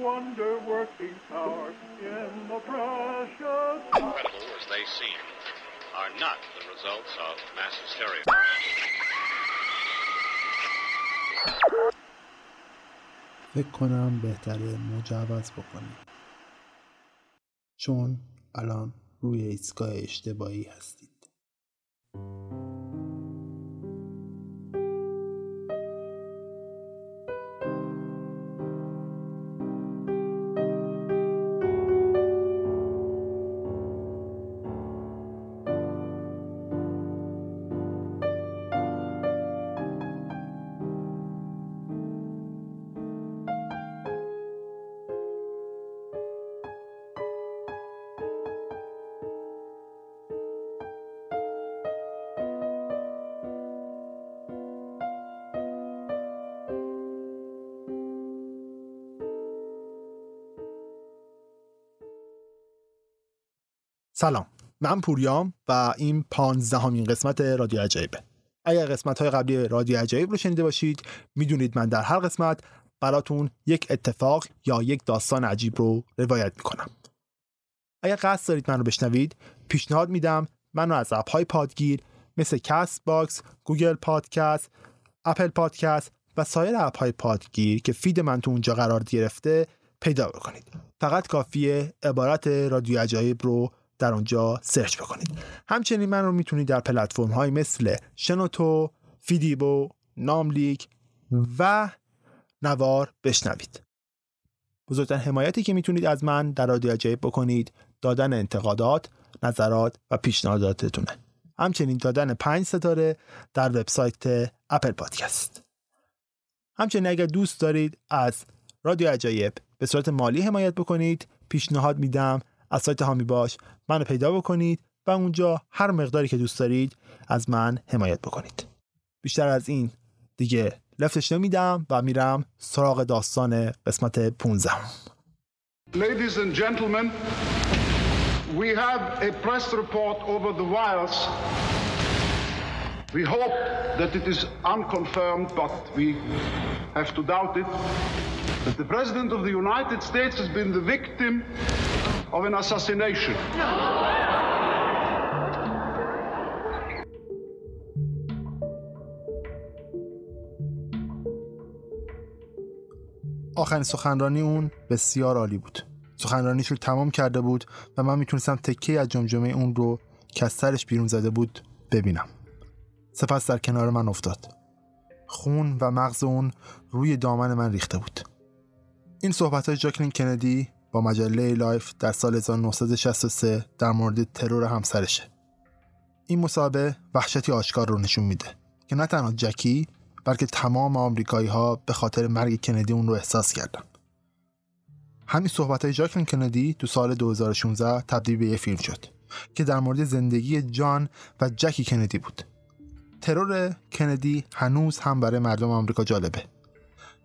wonder working power in the precious. Incredible as they seem, are not the results of mass hysteria. فکر کنم بهتره مجوز بکنیم چون الان روی ایستگاه اشتباهی هستید سلام. من پوریام و این پانزدهمین قسمت رادیو عجایبه اگر قسمت های قبلی رادیو عجایب رو شنیده باشید می‌دونید من در هر قسمت براتون یک اتفاق یا یک داستان عجیب رو روایت می‌کنم. اگر قصد دارید من رو بشنوید پیشنهاد میدم من رو از app های پادگیر مثل Castbox، Google Podcast، Apple Podcast و سایر app های پادگیر که feed من تو اونجا قرار گرفته پیدا بکنید. فقط کافیه عبارت رادیو عجایب رو در اونجا search بکنید. همچنین من رو می‌تونید در پلتفرم های مثل شنوتو، فیدیبو، ناملیک و نوار بشنوید. بزرگترین حمایتی که می‌تونید از من در رادیو عجایب بکنید دادن انتقادات، نظرات و پیشنهاداتتونه. همچنین دادن پنج ستاره در وبسایت اپل پادکست. همچنین اگر دوست دارید از رادیو عجایب به صورت مالی حمایت بکنید پیشنهاد میدم از سایت هامی باش منو پیدا بکنید و اونجا هر مقداری که دوست دارید از من حمایت بکنید بیشتر از این دیگه لفتش نمیدم و میرم سراغ داستان قسمت 15 Ladies and gentlemen, we have a press report over the wires. We hope that it is unconfirmed, but we have to doubt it, that the President of the United States has been the victim of an assassination. آخرین سخنرانی اون بسیار عالی بود. سخنرانیش رو تمام کرده بود و من می‌تونستم تکه از جمجمه اون رو که از سرش بیرون زده بود ببینم. سپس در کنار من افتاد. خون و مغز اون روی دامن من ریخته بود. این صحبت های جاکلین کندی با مجله لایف در سال 1963 در مورد ترور همسرشه. این مصاحبه وحشتی آشکار رو نشون میده که نه تنها جکی بلکه تمام آمریکایی ها به خاطر مرگ کندی اون رو احساس کردن. همین صحبت های جاکلین کندی تو سال 2016 تبدیل به یه فیلم شد که در مورد زندگی جان و جکی کندی بود. ترور کندی هنوز هم برای مردم آمریکا جالبه.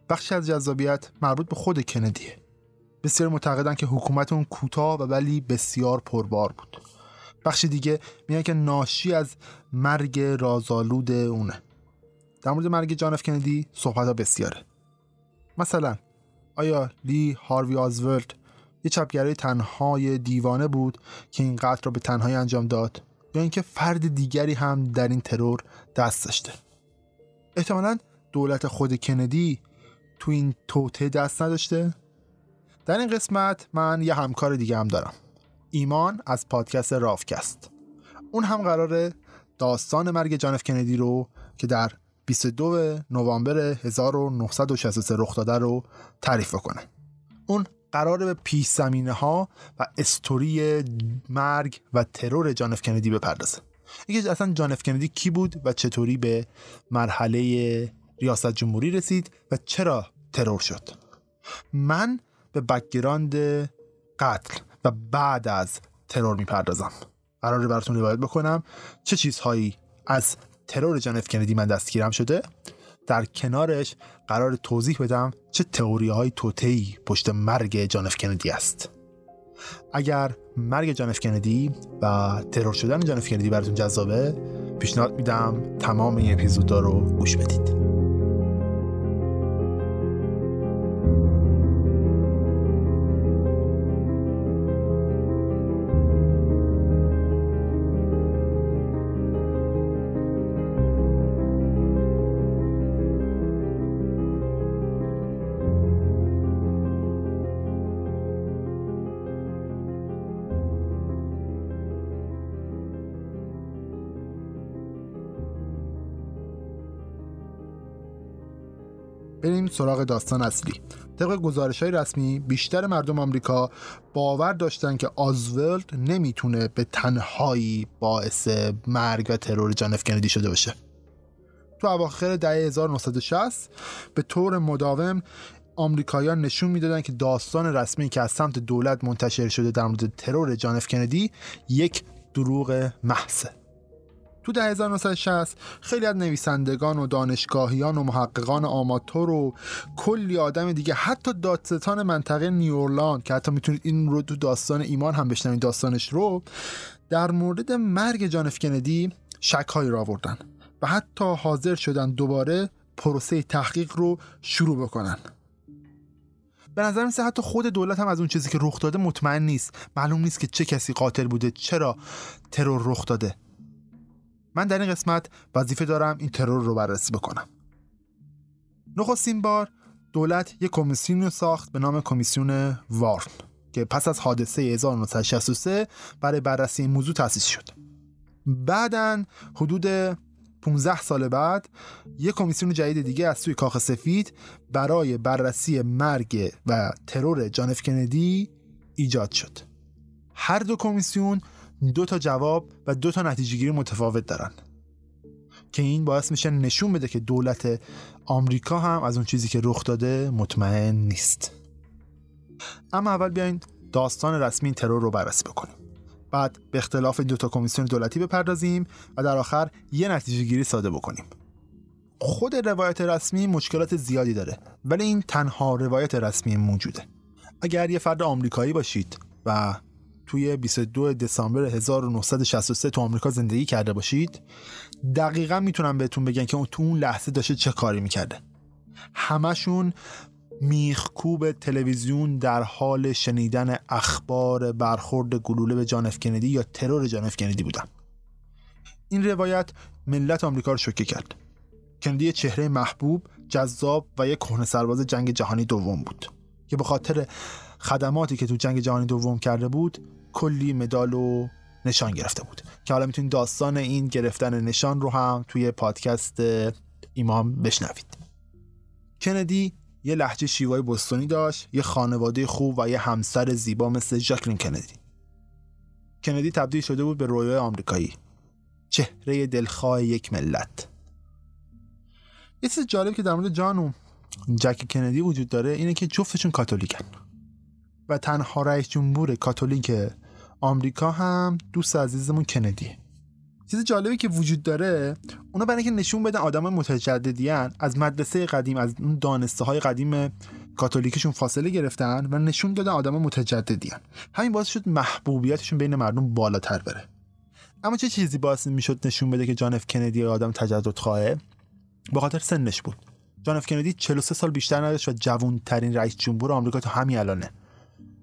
بخشی از جذابیت مربوط به خود کندیه. بسیار معتقدن که حکومت اون کوتاه و ولی بسیار پربار بود. بخش دیگه میگن که ناشی از مرگ رازآلود اونه. در مورد مرگ جان اف کندی صحبت ها بسیاره. مثلا آیا لی هاروی آزورد یه چپگرای تنهای دیوانه بود که این قتل را به تنهایی انجام داد یا اینکه فرد دیگری هم در این ترور دست داشته؟ احتمالا دولت خود کندی تو این توته دست نداشته؟ در این قسمت من یه همکار دیگه هم دارم. ایمان از پادکست رافکست. اون هم قراره داستان مرگ جانف کندی رو که در 22 نوامبر 1963 رخ داده رو تعریف کنه اون قراره به پیش زمینه ها و استوری مرگ و ترور جان اف کندی بپردازه. اینکه اصلا جان اف کندی کی بود و چطوری به مرحله ریاست جمهوری رسید و چرا ترور شد؟ من به background قتل و بعد از ترور می‌پردازم. قراره براتون روایت بکنم. چه چیزهایی از ترور جان اف کندی من دستگیرم شده؟ در کنارش قرار توضیح بدم چه تئوری های توتهی پشت مرگ جانف کندی است. اگر مرگ جانف کندی و ترور شدن جانف کندی براتون جذابه پیشنهاد میدم تمام این اپیزودا رو گوش بدید. بریم سراغ داستان اصلی. طبق گزارش های رسمی بیشتر مردم آمریکا باور داشتن که آزولد نمی‌تونه به تنهایی باعث مرگ و ترور جان اف کندی شده باشه. تو اواخر دهه 1960 به طور مداوم آمریکایان نشون می‌دادن که داستان رسمی که از سمت دولت منتشر شده در مورد ترور جان اف کندی یک دروغ محضه. تو ده 1960 خیلی از نویسندگان و دانشگاهیان و محققان آماتور و کلی آدم دیگه حتی دادستان منطقه نیورلان که حتی می‌تونید این رو تو داستان ایمان هم بشنوید داستانش رو در مورد مرگ جان اف کندی شکهایی را آوردن و حتی حاضر شدن دوباره پروسه تحقیق رو شروع بکنن. به نظر میسه حتی خود دولت هم از اون چیزی که رخ داده مطمئن نیست. معلوم نیست که چه کسی قاتل بوده چرا ترور رخ داده. من در این قسمت وظیفه دارم این ترور رو بررسی بکنم. نخستین بار دولت یک کمیسیون رو ساخت به نام کمیسیون وارن که پس از حادثه 1963 برای بررسی این موضوع تأسیس شد. بعدا حدود 15 سال بعد یک کمیسیون جدید دیگه از سوی کاخ سفید برای بررسی مرگ و ترور جان اف کندی ایجاد شد. هر دو کمیسیون دو تا جواب و دو تا نتیجه گیری متفاوت دارن. که این باعث میشه نشون بده که دولت آمریکا هم از اون چیزی که رخ داده مطمئن نیست. اما اول بیاین داستان رسمی ترور رو بررسی بکنیم. بعد به اختلاف دو تا کمیسیون دولتی بپردازیم و در آخر یه نتیجه گیری ساده بکنیم. خود روایت رسمی مشکلات زیادی داره ولی این تنها روایت رسمی موجوده. اگر یه فرد آمریکایی باشید و توی 22 دسامبر 1963 تو آمریکا زندگی کرده باشید دقیقا می‌تونم بهتون بگن که تو اون لحظه داشته چه کاری می‌کرده. همشون میخکوب تلویزیون در حال شنیدن اخبار برخورد گلوله به جان اف کندی یا ترور جان اف کندی بودن. این روایت ملت آمریکا رو شوکه کرد. کندی چهره محبوب جذاب و یک کهنه سرباز جنگ جهانی دوم بود که به خاطر خدماتی که تو جنگ جهانی دوم کرده بود کلی مدال و نشان گرفته بود. که حالا می‌تونید داستان این گرفتن نشان رو هم توی پادکست ایمام بشنوید. کندی یه لحجه شیوای بستونی داشت یه خانواده خوب و یه همسر زیبا مثل ژاکلین کندی. کندی تبدیل شده بود به رویای آمریکایی. چهره دلخواه یک ملت. یه چیز جالب که در مورد جان و جک کندی وجود داره اینه که جفتشون کاتولیکن. و تنها رئیس جمهور کاتولیک آمریکا هم دوست عزیزمون کندیه چیز جالبی که وجود داره اونا برای اینکه نشون بدن آدم متجددیان از مدرسه قدیم از اون دانسته های قدیم کاتولیکشون فاصله گرفتن و نشون دادن آدم متجددیان همین باعث شد محبوبیتشون بین مردم بالاتر بره. اما چه چیزی باعث می‌شد نشون بده که جان اف کندی آدم تجدد خواهه؟ به خاطر سنش بود. جان اف کندی 43 سال بیشتر نداشت و جوان ترین رئیس جمهور آمریکا تا همین الانه.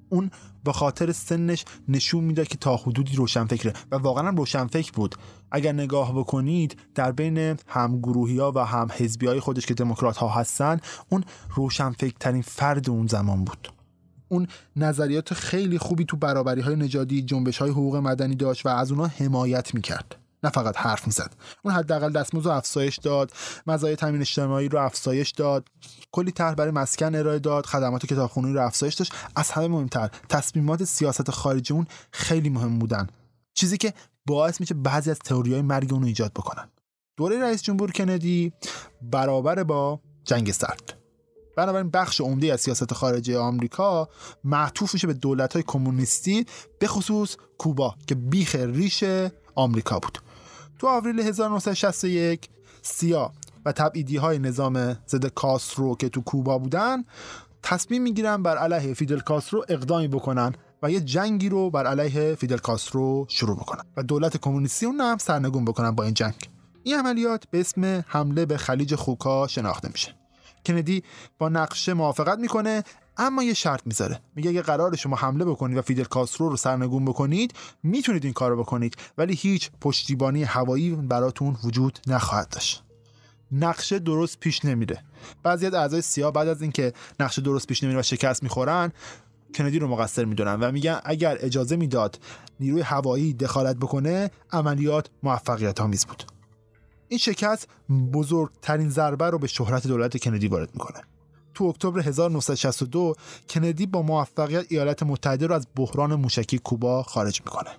اون به خاطر سنش نشون می‌داد که تا حدودی روشنفکره. و واقعا هم روشنفکر بود. اگر نگاه بکنید در بین همگروهی ها و هم حزبی های خودش که دموکرات ها هستن اون روشنفکر ترین فرد اون زمان بود. اون نظریات خیلی خوبی تو برابری های نژادی جنبش های حقوق مدنی داشت و از اونها حمایت می‌کرد. نه فقط حرف می‌زد. اون حداقل دستمزد افزایش داد مزایای تامین اجتماعی رو افزایش داد کلی طرح برای مسکن ارائه داد خدمات کتابخونی رو افزایش داشت. از همه مهمتر تصمیمات سیاست خارجی اون خیلی مهم بودن. چیزی که باعث میشه بعضی از تئوریای مرگ اون رو ایجاد بکنن. دوره رئیس جمهور کندی برابر با جنگ سرد. بنابراین بخش عمده از سیاست خارجی آمریکا معطوف میشه به دولت های کمونیستی به خصوص کوبا که بیخ ریش آمریکا بود. تو آوریل 1961 سیا و تبعیدی های نظام ضد کاسترو که تو کوبا بودن تصمیم می‌گیرن بر علیه فیدل کاسترو اقدامی بکنن و یه جنگی رو بر علیه فیدل کاسترو شروع بکنن و دولت کمونیستی اون هم سرنگون بکنن با این جنگ. این عملیات به اسم حمله به خلیج خوکا شناخته میشه. کندی با نقشه موافقت می‌کنه اما یه شرط می‌ذاره. میگه اگه قرار شما حمله بکنید و فیدل کاسترو رو سرنگون بکنید می‌تونید این کارو بکنید. ولی هیچ پشتیبانی هوایی براتون وجود نخواهد داشت. نقشه درست پیش نمیره. بعضی از اعضای سیاه بعد از اینکه نقشه درست پیش نمیره و شکست می‌خورن کندی رو مقصر می‌دونن و میگن اگر اجازه می‌داد نیروی هوایی دخالت بکنه عملیات موفقیت آمیز بود. این شکست بزرگترین ضربه رو به شهرت دولت کندی وارد می‌کنه. تو اکتبر 1962 کندی با موفقیت ایالات متحده رو از بحران موشکی کوبا خارج می‌کنه.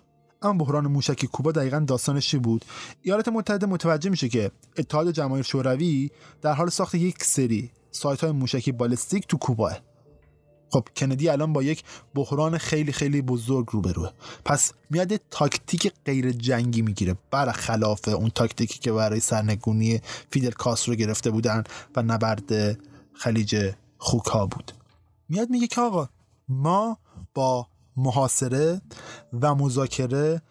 اما بحران موشکی کوبا دقیقا داستانش چی بود؟ ایالات متحده متوجه میشه که اتحاد جماهیر شوروی در حال ساخت یک سری سایت های موشکی بالستیک تو کوباه. خب کندی الان با یک بحران خیلی خیلی بزرگ روبروه. پس میاد تاکتیک غیر جنگی می‌گیره. برخلاف اون تاکتیکی که برای سرنگونی فیدل کاسترو گرفته بودن و نبرد خلیج خوکا بود. میاد میگه که آقا ما با محاصره و مذاکره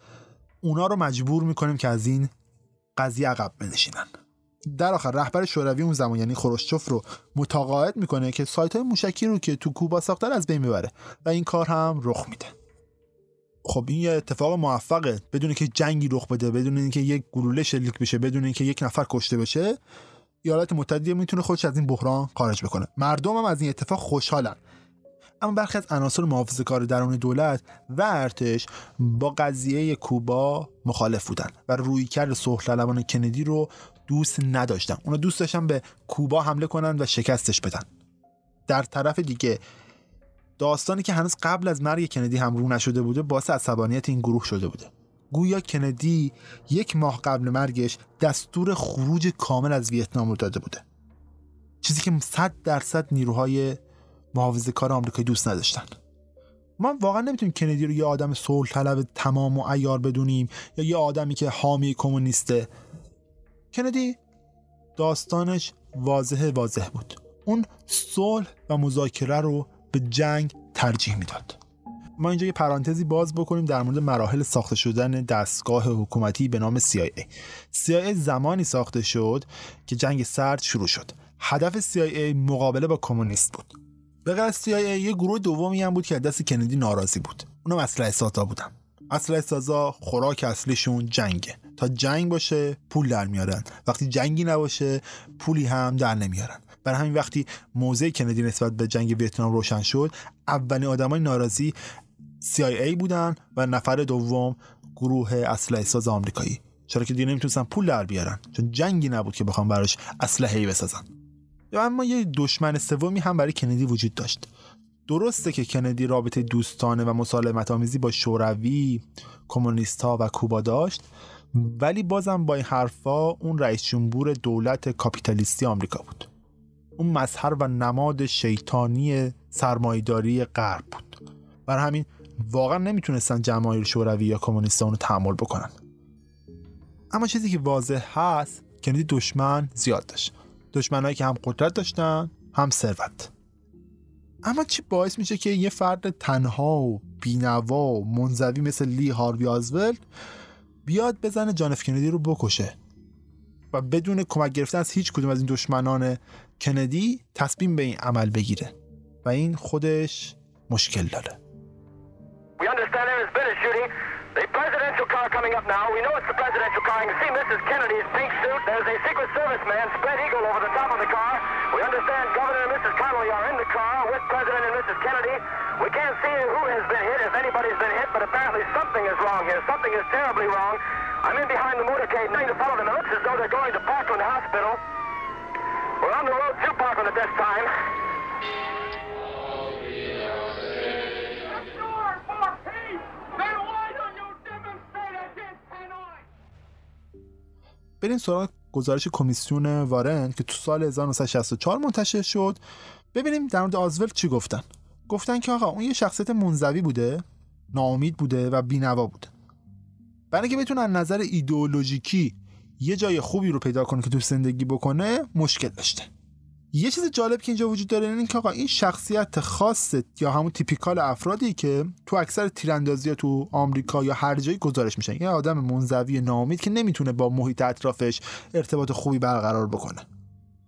اونا رو مجبور می‌کنیم که از این قضیه عقب بنشینن. در آخر رهبر شوروی اون زمان یعنی خروشچوف رو متقاعد می‌کنه که سایت های موشکی رو که تو کوبا ساختن از بین می‌بره و این کار هم رخ میده. خب این یه اتفاق موفقه. بدون که جنگی رخ بده بدون اینکه یک گلوله شلیک بشه بدون اینکه یک نفر کشته بشه ایالات متحده می‌تونه خودش از این بحران خارج بکنه. مردم هم از این اتفاق خوشحالن. اما برخی از عناصر محافظه کار درون دولت و ارتش با قضیه کوبا مخالف بودن و رویکرد صلح طلبان کندی رو دوست نداشتن. اونا دوست داشتن به کوبا حمله کنن و شکستش بدن. در طرف دیگه داستانی که هنوز قبل از مرگ کندی هم رو نشده بوده باعث عصبانیت این گروه شده بوده. گویا کندی یک ماه قبل مرگش دستور خروج کامل از ویتنام رو داده بوده. چیزی که صد درصد نیروهای محافظه کار آمریکایی دوست نداشتن. ما واقعا نمی‌تونیم کندی رو یه آدم صلح طلب تمام و ایار بدونیم یا یه آدمی که حامی کمونیسته. کندی داستانش واضح واضح بود. اون صلح و مذاکره رو به جنگ ترجیح می‌داد. ما اینجا یه پرانتزی باز بکنیم در مورد مراحل ساخته شدن دستگاه حکومتی به نام CIA CIA زمانی ساخته شد که جنگ سرد شروع شد. هدف CIA مقابله با کمونیست بود. به غیر از CIA یه گروه دومی هم بود که دست کندی ناراضی بود. اونم اسلحه سازا بودن. اسلحه سازا خوراک اصلیشون جنگه. تا جنگ باشه پول در میارن. وقتی جنگی نباشه پولی هم در نمیارن. برای همین وقتی موضع کندی نسبت به جنگ ویتنام روشن شد اولین آدمای ناراضی CIA بودن و نفر دوم گروه اسلحه ساز آمریکایی. چرا که دیگه نمی‌تونستن پول در بیارن چون جنگی نبود که بخوام براش اسلحه‌ای بسازن. اما یه دشمن سومی هم برای کندی وجود داشت. درسته که کندی رابطه دوستانه و مسالمت آمیزی با شوروی کمونیست ها و کوبا داشت ولی بازم با این حرفا اون رئیس جمهور دولت کاپیتالیستی آمریکا بود. اون مظهر و نماد شیطانی سرمایداری غرب بود. بر همین واقعا نمی‌تونستن جماهیر شوروی یا کمونیست رو تحمل بکنن. اما چیزی که واضح هست کندی دشمن زیاد داشت. دشمنایی که هم قدرت داشتن هم ثروت. اما چی باعث میشه که یه فرد تنها و بینوا و منزوی مثل لی هاروی آزولد بیاد بزنه جان کندی رو بکشه؟ و بدون کمک گرفتن از هیچ کدوم از این دشمنان کندی تصمیم به این عمل بگیره. و این خودش مشکل داره. We understand there has been a shooting. The presidential car coming up now. We know it's the presidential car. You can see Mrs. Kennedy's pink suit. There's a Secret Service man, spread eagle, over the top of the car. We understand Governor and Mrs. Connolly are in the car with President and Mrs. Kennedy. We can't see who has been hit, if anybody's been hit, but apparently something is wrong here. Something is terribly wrong. I'm in behind the motorcade, trying to follow them. It looks as though they're going to Parkland Hospital. We're on the road to Parkland at this time. بریم سراغ گزارش کمیسیون وارن که تو سال 1964 منتشر شد. ببینیم در مورد آزولد چی گفتن. گفتن که آقا اون یه شخصیت منزوی بوده ناامید بوده و بینوا بوده. برای اینکه بتونه از نظر ایدئولوژیکی یه جای خوبی رو پیدا کنه که تو زندگی بکنه مشکل داشته. یه چیز جالب که اینجا وجود داره اینه که آقا این شخصیت خاص یا همون تیپیکال افرادی که تو اکثر تیراندازی تو آمریکا یا هر جایی گزارش میشن یه آدم منزوی ناامید که نمی‌تونه با محیط اطرافش ارتباط خوبی برقرار بکنه.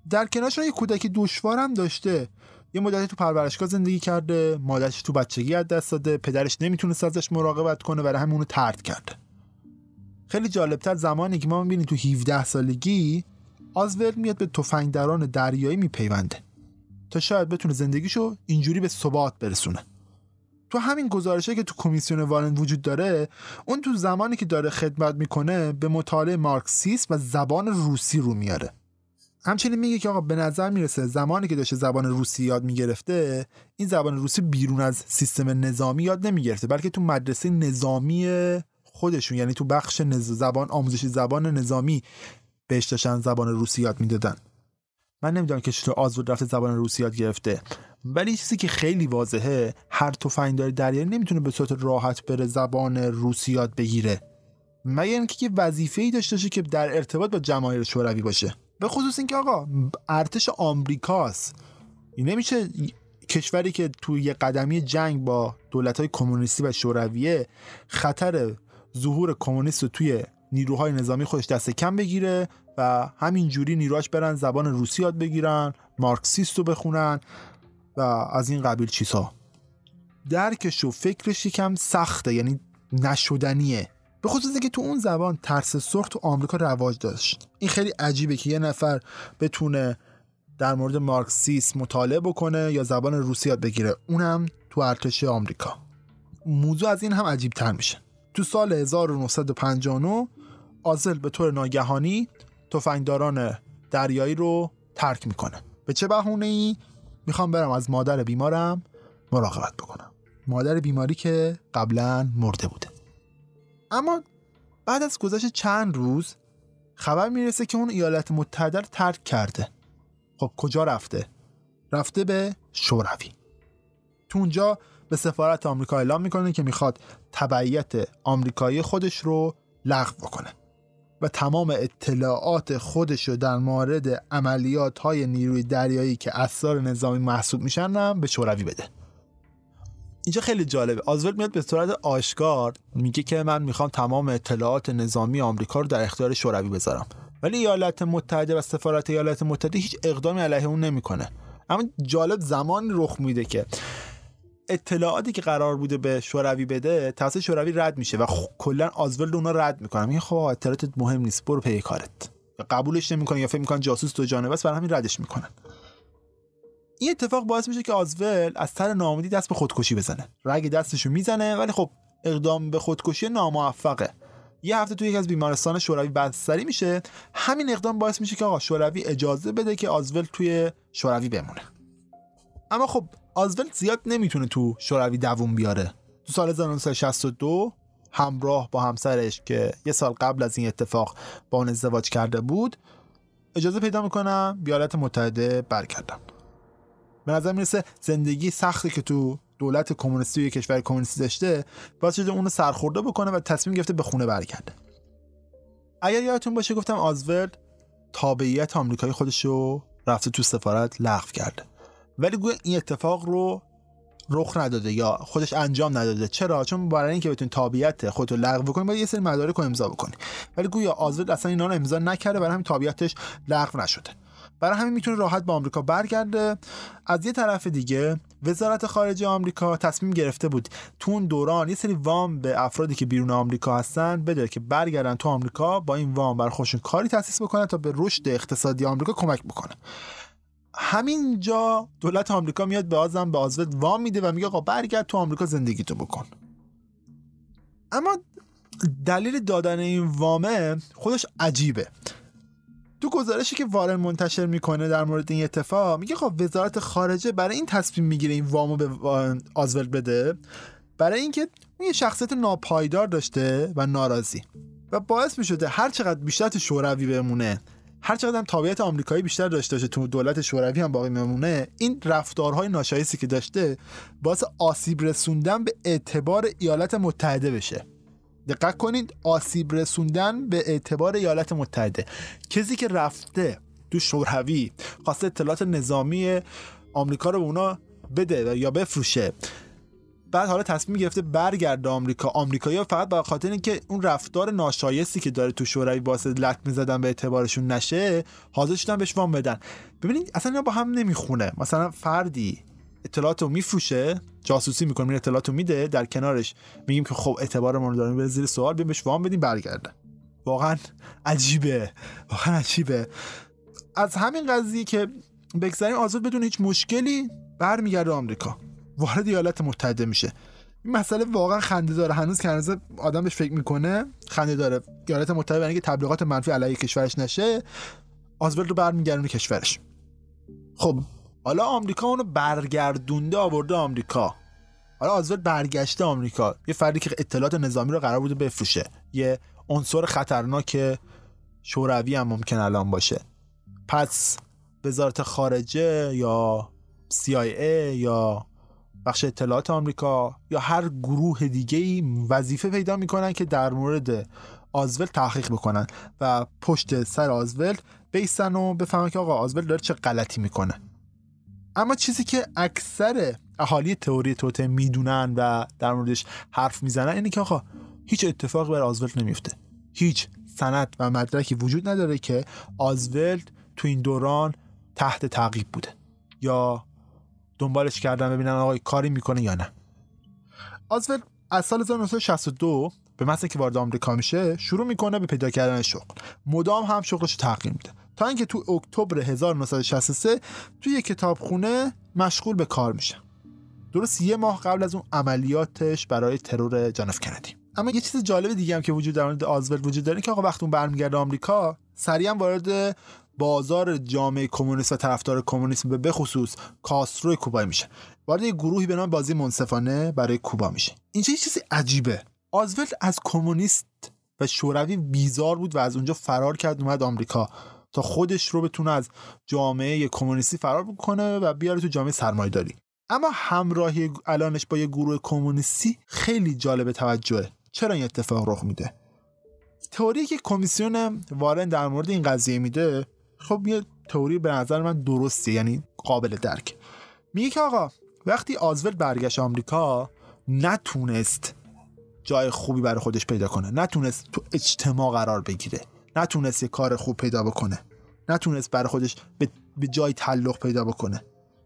در کنارش یه کودکی دشوار هم داشته. یه مدتی تو پرورشگاه زندگی کرده مادرش تو بچگی از دست داده پدرش نمی‌تونست ازش مراقبت کنه برای همین اونو ترد کرده. خیلی جالبتر زمانی که ما می‌بینیم تو 17 سالگی آزولد میاد به تفنگداران دریایی میپیونده. تا شاید بتونه زندگیشو اینجوری به ثبات برسونه. تو همین گزارشه که تو کمیسیون وارن وجود داره اون تو زمانی که داره خدمت می‌کنه به مطالعه مارکسیسم و زبان روسی رو میاره. همچنین میگه که آقا به نظر می‌رسه زمانی که داشته زبان روسی یاد می‌گرفته این زبان روسی بیرون از سیستم نظامی یاد نمی‌گرفته بلکه تو مدرسه نظامی خودشون یعنی تو بخش نز... زبان آموزش زبان نظامی بهش داشتن زبان روسی یاد می‌دادن. من نمی‌دونم که چطور آزود رفته زبان روسی یاد گرفته. ولی چیزی که خیلی واضحه هر تفنگدار دریایی نمی‌تونه به صورت راحت بره زبان روسی یاد بگیره. مگر اینکه که وظیفه ای داشته باشه که در ارتباط با جماهیر شوروی باشه. به خصوص اینکه آقا ارتش آمریکاست این نمیشه کشوری که توی یه قدمی جنگ با دولت های کمونیستی و شورویه خطر ظهور کمونیست توی نیروهای نظامی خودش دست کم بگیره و همینجوری نیروهاش برن زبان روسی یاد بگیرن مارکسیست رو بخونن و از این قبیل چیزها. درکش و فکرش یکم سخته یعنی نشدنیه. به خصوص که تو اون زبان ترس سرخ تو آمریکا رواج داشت. این خیلی عجیبه که یه نفر بتونه در مورد مارکسیسم مطالعه بکنه یا زبان روسی یاد بگیره. اونم تو ارتش آمریکا. موضوع از این هم عجیب تر میشه. تو سال 1959 آزل به طور ناگهانی تفنگداران دریایی رو ترک می‌کنه. به چه بهونه ای می‌خوام برم از مادر بیمارم مراقبت بکنم. مادر بیماری که قبلا مرده بوده. اما بعد از گذشت چند روز خبر می‌رسه که اون ایالات متحده ترک کرده. خب کجا رفته؟ رفته به شوروی. تو اونجا به سفارت آمریکا اعلام می‌کنه که می‌خواد تبعیت آمریکایی خودش رو لغو بکنه. و تمام اطلاعات خودش رو در مورد عملیات های نیروی دریایی که اسرار نظامی محسوب میشن هم به شوروی بده. اینجا خیلی جالبه. آزولد میاد به صورت آشکار میگه که من می‌خوام تمام اطلاعات نظامی آمریکا رو در اختیار شوروی بذارم. ولی ایالات متحده و سفارت ایالات متحده هیچ اقدامی علیه اون نمی‌کنه. اما جالب زمان رخ میده که اطلاعاتی که قرار بوده به شوروی بده توسط شوروی رد میشه و کلا آزولد اونا رد می‌کنه میگه خب اطلاعات مهم نیست برو پی کارت. قبولش نمی‌کنه یا فکر می‌کنن جاسوس تو جانبه است برای همین ردش می‌کنن. این اتفاق باعث میشه که آزول از سر ناامیدی دست به خودکشی بزنه. رگ دستشو می‌زنه ولی خب اقدام به خودکشی ناموفقه. یه هفته توی یکی از بیمارستان شوروی بستری میشه. همین اقدام باعث میشه که آقا شوروی اجازه بده که آزول توی شوروی بمونه. اما خب آزول زیاد نمی‌تونه تو شوروی دووم بیاره. تو سال 1962 همراه با همسرش که یه سال قبل از این اتفاق با اون ازدواج کرده بود اجازه پیدا می‌کنم بیالت متحده برگردن. به نظر می‌رسه زندگی سختی که تو دولت کمونیستی و کشور کمونیستی داشته باعث شده اونو سرخورده بکنه و تصمیم گرفته به خونه برگرده. اگر یادتون باشه گفتم آزورد تابعیت آمریکایی خودش رو رفته تو سفارت لغو کرده. ولی گویا این اتفاق رو رخ نداده یا خودش انجام نداده. چرا؟ چون برای اینکه بتونی تابعیت خودت رو لغو کنی باید یه سری مدارک رو امضا بکنی. ولی گویا آزورد اصلا اینا رو امضا نکرده برای همین تابعیتش لغو نشده. برای همین می‌تونه راحت به آمریکا برگرده. از یه طرف دیگه وزارت خارجه آمریکا تصمیم گرفته بود تو اون دوران یه سری وام به افرادی که بیرون آمریکا هستن بده که برگردن تو آمریکا با این وام بر خودشون کاری تاسیس بکنن تا به رشد اقتصادی آمریکا کمک بکنه. همینجا دولت آمریکا میاد به آزم به آزود وام میده و میگه آقا برگرد تو آمریکا زندگی تو بکن. اما دلیل دادن این وامه خودش عجیبه. تو گزارشی که وارن منتشر می‌کنه در مورد این اتفاق میگه خب وزارت خارجه برای این تصمیم می‌گیره این وامو به آزولد بده برای اینکه اون یه شخصیت ناپایدار داشته و ناراضی. و باعث می‌شده هر چقدر بیشتر شوروی بمونه هر چقدر تابعیت آمریکایی بیشتر داشته باشه تو دولت شوروی هم باقی بمونه این رفتارهای ناشایستی که داشته باعث آسیب رسوندن به اعتبار ایالات متحده بشه. دقت کنید آسیب رسوندن به اعتبار ایالات متحده. کسی که رفته تو شوروی خواسته اطلاعات نظامی آمریکا رو به اونا بده یا بفروشه بعد حالا تصمیم گرفته برگرده آمریکا. آمریکایی فقط به خاطر اینکه اون رفتار ناشایستی که داره تو شوروی واسه لط می‌زدن به اعتبارشون نشه حاضر شدن بهش وام بدن. ببینید اصلا اینا با هم نمی‌خونه. مثلا فردی اطلاعات رو میفروشه جاسوسی می‌کنه این اطلاعات رو میده در کنارش میگیم که خب اعتبار ما رو داریم بره زیر سوال بیایم بهش وام بدیم برگرده. واقعا عجیبه. واقعا عجیبه. از همین قضیه که بگذاریم آزاد بدون هیچ مشکلی برمیگرده آمریکا. وارد ایالات متحده میشه. این مسئله واقعا خنده داره. هنوز که هنوز آدم بهش فکر می‌کنه خنده داره. ایالات متحده برای اینکه تبلیغات منفی علیه کشورش نشه آزولد رو برمیگردونه کشورش. خب حالا آمریکا اونو برگردونده آورده آمریکا. حالا آزولد برگشته آمریکا. یه فردی که اطلاعات نظامی رو قرار بوده بفروشه. یه عنصر خطرناک شوروی هم ممکن الان باشه. پس وزارت خارجه یا CIA یا بخش اطلاعات آمریکا یا هر گروه دیگه ای وظیفه پیدا می‌کنن که در مورد آزولد تحقیق بکنن و پشت سر آزولد بیستن و بفهمن که آقا آزولد داره چه غلطی می‌کنه. اما چیزی که اکثر اهالی تئوری توته می‌دونن و در موردش حرف می‌زنن اینه که آقا هیچ اتفاقی بر آزولد نمیفته هیچ سند و مدرکی وجود نداره که آزولد تو این دوران تحت تعقیب بوده یا دنبالش کردن ببینن آقا کاری می‌کنه یا نه. آزولد از سال 1962 به مثل که وارد آمریکا میشه شروع می‌کنه به پیدا کردن شغل. مدام هم شغلش رو تغییر میده. تا اینکه تو اکتبر 1963 توی یک کتابخونه مشغول به کار میشه. درست یه ماه قبل از اون عملیاتش برای ترور جانف کندی. اما یه چیز جالب دیگه هم که وجود در مورد آزولد وجود داره که آقا وقتی اون برمیگرده آمریکا سریعا وارد بازار جامعه کمونیست و طرفدار کمونیسم به بخصوص کاسترو کوبا میشه. وارد گروهی به نام بازی منصفانه برای کوبا میشه. اینجا یه چیزی عجیبه. آزولد از کمونیست و شوروی بیزار بود و از اونجا فرار کرد اومد آمریکا تا خودش رو بتونه از جامعه کمونیستی فرار بکنه و بیاره تو جامعه سرمایه‌داری. اما همراهی الانش با یه گروه کمونیستی خیلی جالب توجهه. چرا این اتفاق رخ میده؟ تئوری که کمیسیون وارن در مورد این قضیه میده خب یه تئوری به نظر من درسته یعنی قابل درک. میگه که آقا وقتی آزولد برگشت آمریکا نتونست جای خوبی برای خودش پیدا کنه. نتونست تو اجتماع قرار بگیره. نتونست یه کار خوب پیدا بکنه. نتونست برای خودش به, جای تعلق پیدا بکنه.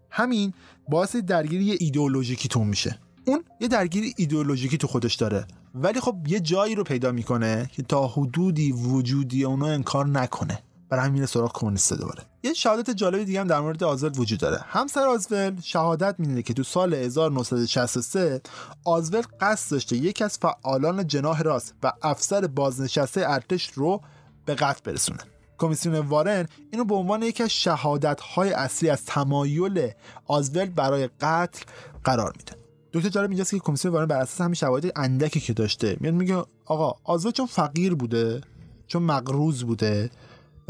همین باعث درگیری ایدئولوژیکی تو میشه. اون یه درگیری ایدئولوژیکی تو خودش داره. ولی خب یه جایی رو پیدا می‌کنه که تا حدودی وجودی اونو انکار نکنه. برای همین سراغ کمونیست دوباره. یه شهادت جالبی دیگه هم در مورد آزولد وجود داره. همسر آزولد شهادت میده که تو سال 1963 آزولد قصد داشته یکی از فعالان جناح راست و افسر بازنشسته ارتش رو به قتل برسونه. کمیسیون وارن اینو به عنوان یکی از شهادت های اصلی از تمایل آزولد برای قتل قرار میده. دکتر جالب اینجاست که کمیسیون وارن بر اساس همین شواهد اندکی که داشته میاد میگه آقا آزولد چون فقیر بوده چون مقروض بوده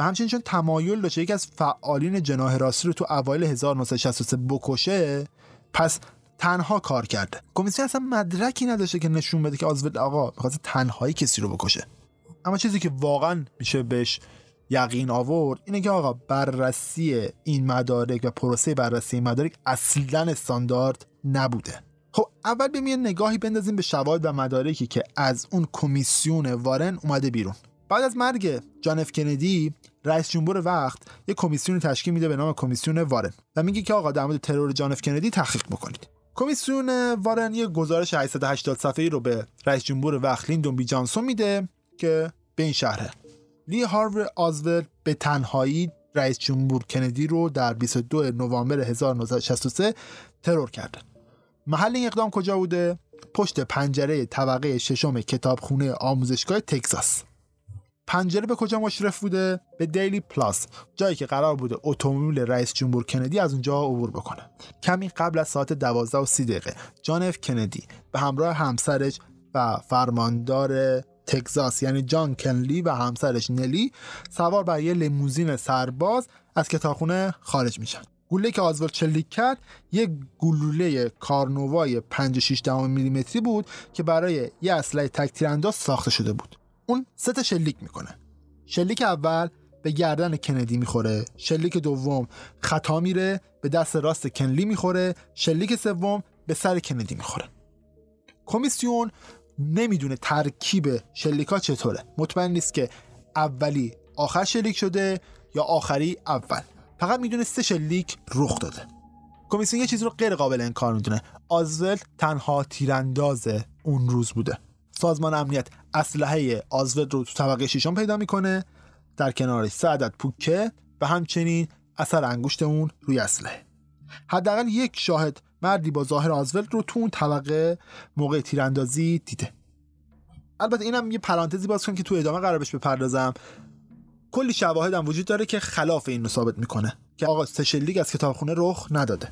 همچنین چون تمایل داشته یکی از فعالین جناح راستی رو تو اوایل 1963 بکشه پس تنها کار کرده. کمیسیون اصلا مدرکی نداشته که نشون بده که آزولد آقا می‌خواد تنهایی کسی رو بکشه. اما چیزی که واقعا میشه بهش یقین آورد اینه که آقا بررسی این مدارک و پروسه بررسی این مدارک اصلا استاندارد نبوده. خب اول بیایم یه نگاهی بندازیم به شواهد و مدارکی که از اون کمیسیون وارن اومده بیرون. بعد از مرگ جان اف کندی رئیس جمهور وقت یه کمیسیون تشکیل میده به نام کمیسیون وارن و میگه که آقا در مورد ترور جان اف کندی تحقیق بکنید. کمیسیون وارن یه گزارش 880 صفحه‌ای رو به رئیس جمهور وقت لیندون بی جانسون میده که به این شرحه لی هاروی آزولد به تنهایی رئیس جمهور کندی رو در 22 نوامبر 1963 ترور کرده. محل این اقدام کجا بوده؟ پشت پنجره طبقه ششم کتابخونه آموزشگاه تگزاس. پنجره به کجا مشرف بوده؟ به دیلی پلازا جایی که قرار بوده اتومبیل رئیس جمهور کندی از اونجا عبور بکنه. کمی قبل از ساعت 12 و 30 دقیقه جان اف کندی به همراه همسرش و فرماندار تگزاس یعنی جان کنلی و همسرش نلی سوار بر یه لیموزین سرباز از کتابخونه خارج میشن. گوله که آزولد چلیک کرد یک گلوله کارنووای 5 میلیمتری بود که برای یه اسلحه تک تیرانداز ساخته شده بود. اون سه تا شلیک می‌کنه. شلیک اول به گردن کندی می‌خوره شلیک دوم خطا میره به دست راست کنلی می‌خوره شلیک سوم به سر کندی می‌خوره. کمیسیون نمی‌دونه ترکیب شلیکا چطوره. مطمئن نیست که اولی آخر شلیک شده یا آخری اول. فقط می‌دونه سه شلیک رخ داده. کمیسیون یه چیزی رو غیر قابل انکار می‌دونه. آزول تنها تیرانداز اون روز بوده. سازمان امنیت اسلحه آزولد رو تو طبقه ششم پیدا می‌کنه. در کنارش سه عدد پوکه و همچنین اثر انگشت اون روی اسلحه. حداقل یک شاهد مردی با ظاهر آزولد رو تو اون طبقه موقع تیراندازی دیده. البته اینم یه پرانتزی باز کنم که تو ادامه قرار بهش بپردازم. کلی شواهد هم وجود داره که خلاف این رو ثابت می‌کنه که آقا سشلیگ از کتابخونه رخ نداده.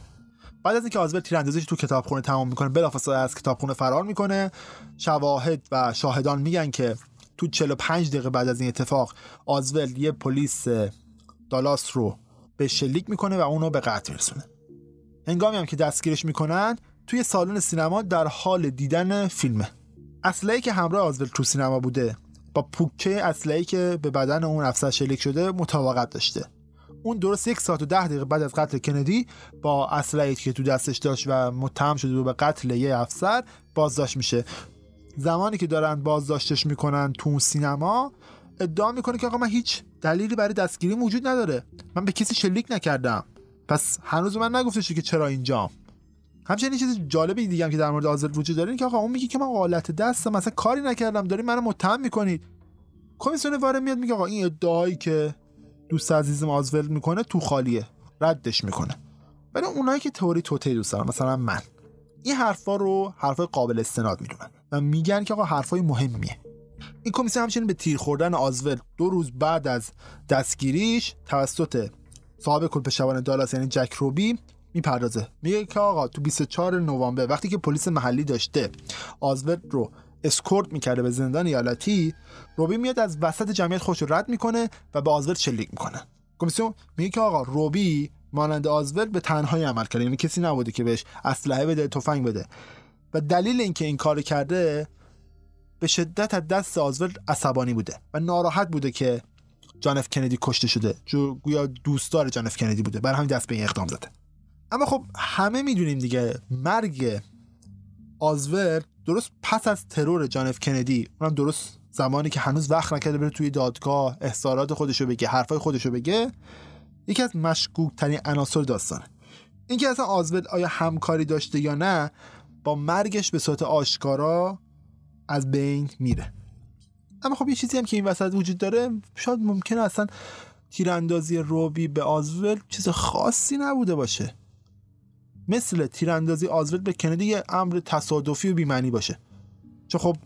بعد از اینکه آزول تیراندازیش تو کتابخونه تمام می‌کنه بلافاصله از کتابخونه فرار می‌کنه. شواهد و شاهدان میگن که تو 45 دقیقه بعد از این اتفاق آزول یه پلیس دالاس رو به شلیک می‌کنه و اونو به قتل میرسونه. هنگامی هم که دستگیرش می‌کنن توی سالن سینما در حال دیدن فیلمه. اسلحه‌ای که همراه آزول تو سینما بوده با پوکه اسلحه‌ای که به بدن اون افسر شلیک شده مطابقت داشته. اون درست یک ساعت و ده دقیقه بعد از قتل کندی با اسلحه‌ای که تو دستش داشت و متهم شده بود به قتل یه افسر بازداشت میشه. زمانی که دارن بازداشتش می‌کنن تو اون سینما ادعا می‌کنه که آقا من هیچ دلیلی برای دستگیری وجود نداره. من به کسی شلیک نکردم. پس هنوز من نگفتش که چرا اینجام همچنین چیز جالبی دیگه هم که در مورد آزل وجود داره که آقا اون میگه که من آلت دستم مثلا کاری نکردم. دارین منو متهم می‌کنید. کمیسیون وارد میاد میگه آقا این ادعایی که دوست عزیزم آزول می‌کنه تو خالیه. ردش می‌کنه. ولی اونایی که تئوری توته دوست دارن مثلا من. این حرفا رو حرفای قابل استناد می‌دونن و میگن که آقا حرفای مهمیه. این کمیسیون همچنین به تیر خوردن آزول دو روز بعد از دستگیریش توسط صاحب کلپ شبان دالاس یعنی جک روبی می‌پردازه. میگه که آقا تو 24 نوامبر وقتی که پلیس محلی داشته آزورد رو اسکورت می‌کرده به زندان ایالتی روبی میاد از وسط جمعیت خودش رو رد می‌کنه و به آزورد شلیک می‌کنه. کمیسیون میگه که آقا روبی مانند آزورد به تنهایی عمل کرده یعنی کسی نبوده که بهش اسلحه بده تفنگ بده. و دلیل اینکه این کار کرده به شدت از دست آزولد عصبانی بوده و ناراحت بوده که جان اف کندی کشته شده. چون گویا دوستدار جان اف کندی بوده. برای همین دست به این اقدام زده اما خب همه می‌دونیم دیگه مرگ آزولد درست پس از ترور جان اف کندی اونم درست زمانی که هنوز وقت نکرده بره توی دادگاه اظهارات خودشو بگه حرفای خودشو بگه یکی از مشکوک ترین عناصر داستانه. اینکه اصلا آزولد آیا همکاری داشته یا نه با مرگش به صورت آشکارا از بین میره. اما خب یه چیزی هم که این وسط وجود داره شاید ممکنه اصلا تیراندازی روبی به آزول چیز خاصی نبوده باشه. مثل تیراندازی آزول به کندی یه امر تصادفی و بیمعنی باشه. چون خب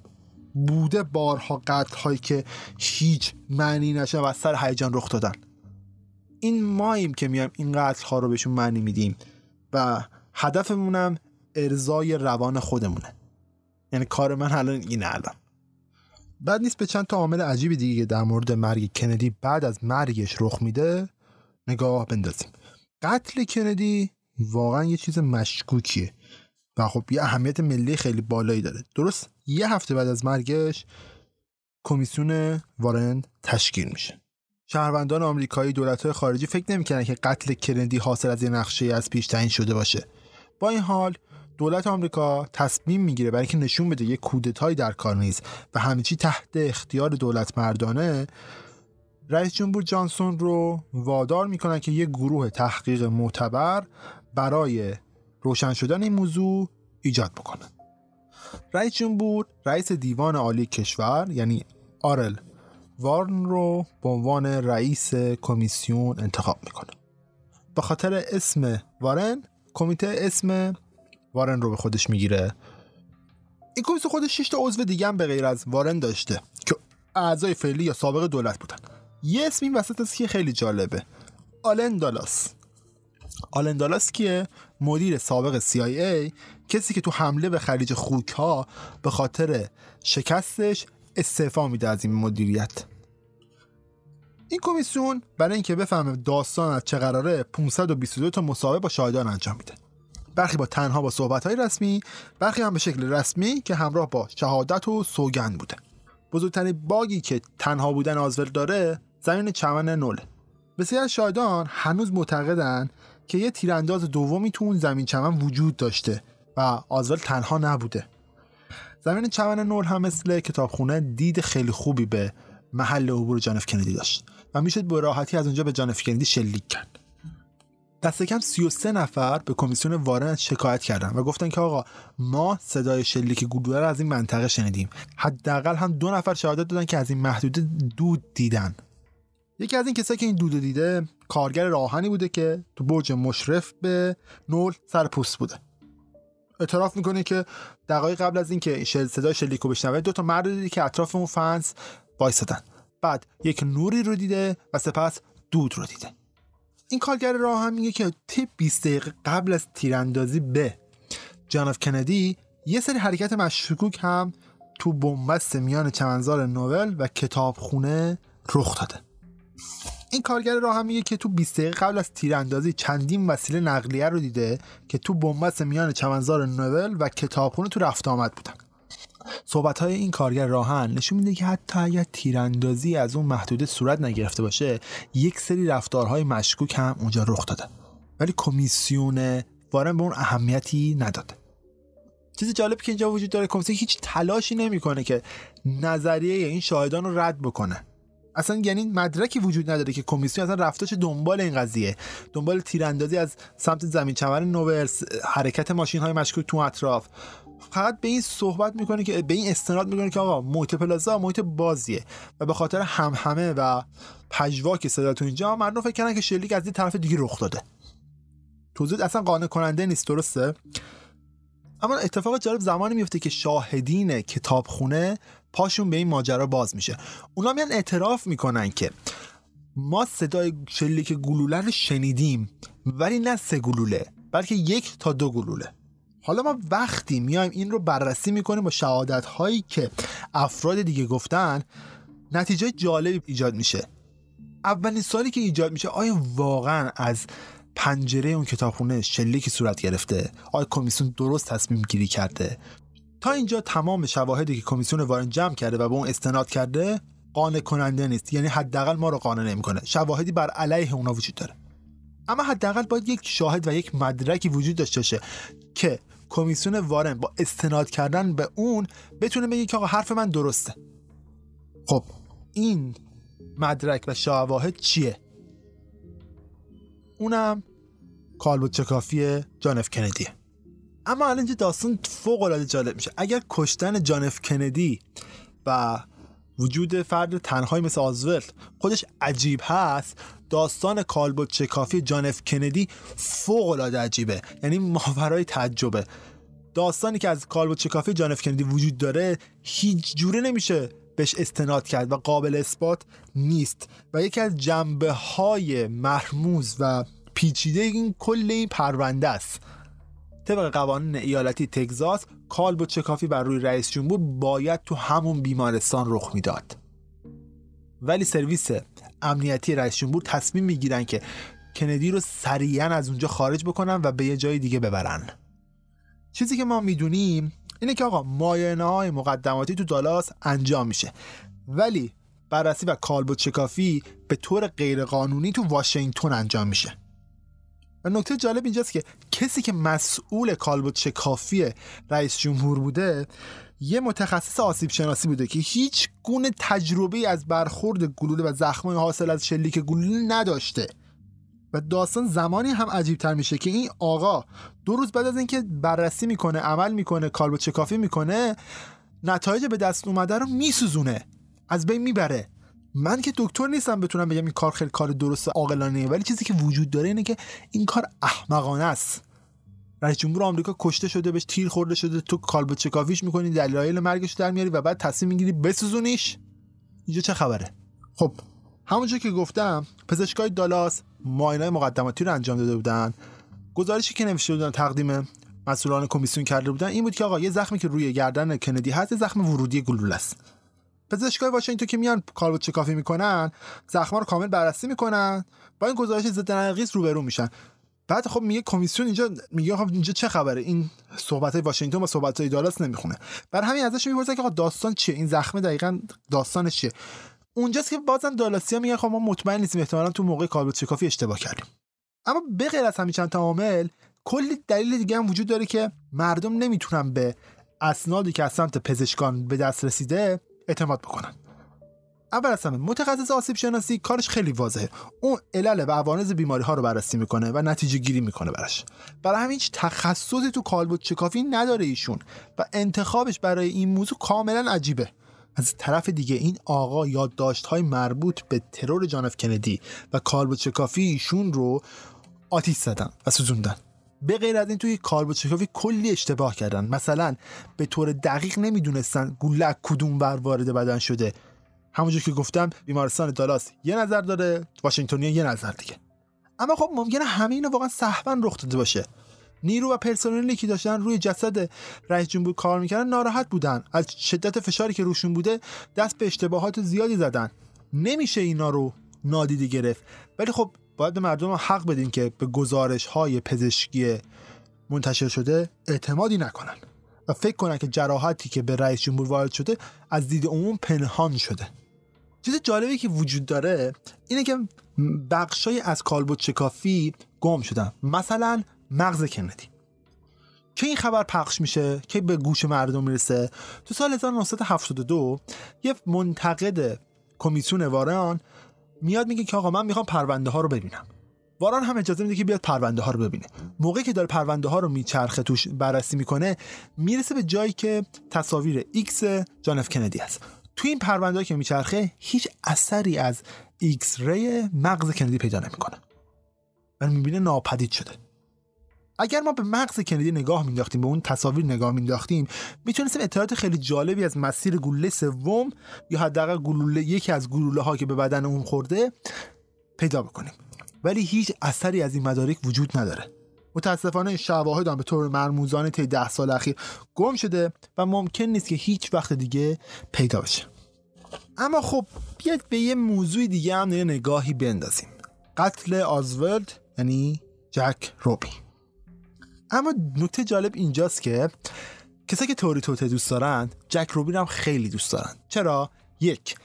بوده بارها قتل هایی که هیچ معنی نشه و از سر هیجان رخ دادن. این ماییم که میایم این قتل ها رو بهشون معنی میدیم و هدفمونم ارزای روان خودمونه. یعنی کار من الان اینه الان. بعد نیست به چند تا عامل عجیبی دیگه در مورد مرگ کندی بعد از مرگش رخ میده نگاه بندازیم. قتل کندی واقعا یه چیز مشکوکیه. و خب یه اهمیت ملی خیلی بالایی داره. درست یه هفته بعد از مرگش کمیسیون وارن تشکیل میشه. شهروندان آمریکایی دولت‌های خارجی فکر نمی‌کنن که قتل کندی حاصل از یه نقشه از پیش تعیین شده باشه. با این حال دولت آمریکا تصمیم می‌گیره برای اینکه نشون بده یه کودتایی در کار نیست و همه چی تحت اختیار دولت مردانه رئیس جمهور جانسون رو وادار می‌کنن که یه گروه تحقیق معتبر برای روشن شدن این موضوع ایجاد بکنن رئیس جمهور رئیس دیوان عالی کشور یعنی آرل وارن رو به عنوان رئیس کمیسیون انتخاب می‌کنه. به خاطر اسم وارن کمیته اسم وارن رو به خودش می‌گیره. این کمیسیون خودش 6 تا عضو دیگه هم به غیر از وارن داشته که اعضای فعلی یا سابق دولت بودن. یه اسم این وسط است که خیلی جالبه. آلن دالاس. آلن دالاس کیه؟ مدیر سابق CIA کسی که تو حمله به خلیج خوک ها به خاطر شکستش استعفا میده از این مدیریت. این کمیسیون برای اینکه بفهمه داستان از چه قراره 522 تا مصاحبه با شاهدان انجام میده. برخی با تنها با صحبت های رسمی برخی هم به شکل رسمی که همراه با شهادت و سوگند بوده. بزرگترین باگی که تنها بودن آزول داره زمین چمن نول بسیار از شاهدان هنوز معتقدن که یه تیرانداز دومی تو اون زمین چمن وجود داشته و آزول تنها نبوده. زمین چمن نول هم مثل کتابخونه دید خیلی خوبی به محل عبور جانف کندی داشت و می‌شد به راحتی از اونجا به جانف کندی شلیک کرد. دست کم 33 نفر به کمیسیون وارن شکایت کردن و گفتن که آقا ما صدای شلیک گلوله رو از این منطقه شنیدیم. حداقل هم دو نفر شهادت دادن که از این محدوده دود دیدن. یکی از این کسایی که این دود دیده کارگر راهنی بوده که تو برج مشرف به نول سر پوست بوده. اعتراف می‌کنه که دقایق قبل از اینکه شل صدای شلیکو بشنوه دو تا مرد دیدی که اطراف اون فنس وایسادن بعد یک نوری رو دیده و سپس دود رو دیده. این کارگر راه هم میگه که تی 20 دقیقه قبل از تیراندازی به جان اف کندی یه سری حرکت مشکوک هم تو بنبست میان چمنزار نوول و کتابخونه رخ داده. این کارگر راه هم میگه که تو 20 دقیقه قبل از تیراندازی چندین وسیله نقلیه رو دیده که تو بنبست میان چمنزار نوول و کتابخونه تو رفت آمد بودن. صحبت های این کارگر راهن نشون میده که حتی اگر تیراندازی از اون محدوده صورت نگرفته باشه یک سری رفتارهای مشکوک هم اونجا رخ داده. ولی کمیسیون وارن به اون اهمیتی نداده. چیز جالب که اینجا وجود داره کمیسیون هیچ تلاشی نمی‌کنه که نظریه این شاهدان رو رد بکنه. اصلا یعنی مدرکی وجود نداره که کمیسیون اصلا رفتاش دنبال این قضیه. دنبال تیراندازی از سمت زمین چمن نوورس حرکت ماشین های مشکوک تو اطراف. فقط به این صحبت می‌کنه که به این استناد می‌کنه که آقا محیط پلازا محیط بازیه و به خاطر همهمه و پژوا که صدا تو اینجا مردم فکر کردن که شلیک از این طرف دیگه رخ داده. توضیح اصلا قانع کننده نیست درسته؟ اما اتفاق جالب زمانی میفته که شاهدین کتابخونه پاشون به این ماجرا باز میشه. اونا میان اعتراف می‌کنن که ما صدای شلیک گلوله رو شنیدیم ولی نه سه گلوله بلکه یک تا دو گلوله. حالا ما وقتی میایم این رو بررسی می‌کنیم با شهادت هایی که افراد دیگه گفتن نتیجه جالبی ایجاد میشه. اولین سالی که ایجاد میشه آیا واقعا از پنجره اون کتابخونه شلیکی صورت گرفته. آیا کمیسیون درست تصمیم گیری کرده. تا اینجا تمام شواهدی که کمیسیون وارن جمع کرده و به اون استناد کرده قانع کننده نیست. یعنی حداقل ما رو قانع نمی‌کنه. شواهدی بر علیه اونا وجود داره. اما حداقل باید یک شاهد و یک مدرکی وجود داشته باشه که کمیسیون وارن با استناد کردن به اون بتونه بگه که آقا حرف من درسته. خب این مدرک و شواهد چیه؟ اونم کالبوت چکافی جان اف کندیه اما الان اینجا داستان فوق العاده جالب میشه. اگر کشتن جان اف کندی و وجود فرد تنهایی مثل آزولد خودش عجیب هست داستان کالبدشکافی جان اف کندی فوق العاده عجیبه. یعنی ماورای تعجبه. داستانی که از کالبدشکافی جان اف کندی وجود داره هیچ جوره نمیشه بهش استناد کرد و قابل اثبات نیست. و یکی از جنبه های مرموز و پیچیده این کل این پرونده است. طبق قوانین ایالتی تگزاس کالبدشکافی بر روی رئیس جمهور باید تو همون بیمارستان رخ می‌داد. ولی سرویس امنیتی رئیس جمهور تصمیم می‌گیرن که کندی رو سریعا از اونجا خارج بکنن و به یه جای دیگه ببرن. چیزی که ما می‌دونیم اینه که آقا ماینه های مقدماتی تو دالاس انجام میشه. ولی بررسی و کالبوت چکافی به طور غیرقانونی تو واشنگتن انجام میشه. و نکته جالب اینجاست که کسی که مسئول کالبوت شکافی رئیس جمهور بوده یه متخصص آسیب شناسی بوده که هیچ گونه تجربه از برخورد گلوله و زخمای حاصل از شلیک گلوله نداشته. و داستان زمانی هم عجیب تر میشه که این آقا دو روز بعد از اینکه بررسی می‌کنه عمل می‌کنه کالبوت شکافی می‌کنه نتایج به دست اومده رو میسوزونه. از بین می‌بره. من که دکتر نیستم بتونم بگم این کار خیلی کار درست عاقلانه ولی چیزی که وجود داره اینه که این کار احمقانه است. رئیس جمهور آمریکا کشته شده بهش تیر خورده شده. تو کالبوت چکافیش می‌کنی دلایل مرگش در میاری و بعد تصمیم می‌گیری بسوزونیش. اینجا چه خبره؟ خب همونجا که گفتم پزشکای دالاس معاینه مقدماتی رو انجام داده بودن. گزارشی که نوشته بودن تقدیم مسئولان کمیسیون کرده بودن این بود که آقا یه زخمی که روی گردن کندی هست زخم ورودی گلوله است. پزشکای واشنگتن که میان کالبوت چکافی می‌کنن زخما رو کامل بررسی می‌کنن با این گزارش ضد نقیض روبرو میشن. بعد خب میگه کمیسیون اینجا میگه خب اینجا چه خبره؟ این صحبت های واشنگتن با صحبت های دالاس نمی‌خونه. بر همین ازش می‌پرسن که آقا داستان چیه؟ این زخمه دقیقا داستانش چیه؟ اونجاست که بازم دالاسیا میگن خب ما مطمئن نیستیم احتمالا تو موقع کالبوت چکافی اشتباه کردیم. اما به غیر از همین چند تا عامل کلی دلیل دیگه هم وجود داره که مردم نمی‌تونن به اسنادی که از سمت پزشکان به دست رسیده اعتماد بکنن. اول از همه متخصص آسیب شناسی کارش خیلی واضحه. اون علل و عوارض بیماری ها رو بررسی می‌کنه و نتیجه گیری می‌کنه براش. برای همین هیچ تخصصی تو کالبوت چکافی نداره ایشون و انتخابش برای این موضوع کاملا عجیبه. از طرف دیگه این آقا یادداشت های مربوط به ترور جانف کندی و چکافی ایشون رو آتیش زدن و سوزوندن. به غیر از این توی کالبوچکوفی کلی اشتباه کردن. مثلا به طور دقیق نمی‌دونستن گوله کدوم بر وارد بدن شده. همونجور که گفتم بیمارستان دالاس یه نظر داره واشنگتنیا یه نظر دیگه. اما خب ممکنه همه اینو واقعا صحبا رخ داده باشه. نیرو و پرسنلی که داشتن روی جسد رئیس جمهور کار می‌کردن ناراحت بودن. از شدت فشاری که روشون بوده دست به اشتباهات زیادی زدن. نمیشه اینا رو نادیده گرفت. ولی خب باید به مردم حق بدین که به گزارش های پزشکی منتشر شده اعتمادی نکنن. و فکر کنن که جراحتی که به رئیس جمهور وارد شده از دید عموم پنهان شده. چیز جالبی که وجود داره اینه که بخشای از کالبوت شکافی گم شدن. مثلا مغز کندی. که این خبر پخش میشه که به گوش مردم می‌رسه. تو سال 1972 یه منتقد کمیسیون واران میاد میگه که آقا من می‌خوام پرونده ها رو ببینم. واران هم اجازه میده که بیاد پرونده ها رو ببینه. موقعی که داره پرونده ها رو میچرخه توش بررسی می‌کنه می‌رسه به جایی که تصاویر X جان اف کندی هست. تو این پرونده که میچرخه هیچ اثری از X-ray مغز کندی پیدا نمی‌کنه. و می‌بینه ناپدید شده. اگر ما به مغز کندی نگاه مینداختیم به اون تصاویر نگاه مینداختیم می‌تونستیم اطلاعات خیلی جالبی از مسیر گلوله سوم یا حداقل گلوله یکی از گلوله ها که به بدن اون خورده پیدا بکنیم. ولی هیچ اثری از این مدارک وجود نداره. متاسفانه شواهد هم به طور مرموزانه طی ده سال اخیر گم شده و ممکن نیست که هیچ وقت دیگه پیدا بشه. اما خب بیاید به یه موضوع دیگه هم نگاهی بندازیم. قتل آزولد یعنی جک روبی اما نکته جالب اینجاست که کسایی که توری توته دوست دارن جک روبی رو هم خیلی دوست دارن. چرا؟ یک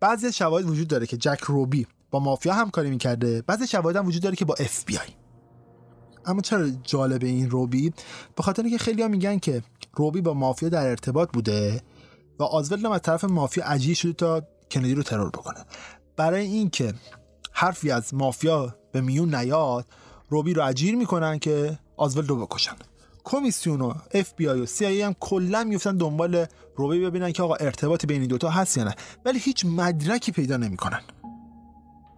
بعضی شواهد وجود داره که جک روبی با مافیا همکاری می‌کرده بعضی شواهد هم وجود داره که با اف بی آی اما چرا جالب این روبی؟ به خاطر اینکه خیلی ها میگن که روبی با مافیا در ارتباط بوده و آزولد از طرف مافیا اجیر شده تا کندی رو ترور بکنه. برای اینکه حرفی از مافیا به میون نیاد روبی رو اجیر می‌کنن که آزولد رو بکشن. کمیسیون و اف بی آی و CIA هم کلا میفتن دنبال روبی ببینن که آقا ارتباطی بین این دوتا هست یا نه. ولی هیچ مدرکی پیدا نمی‌کنن.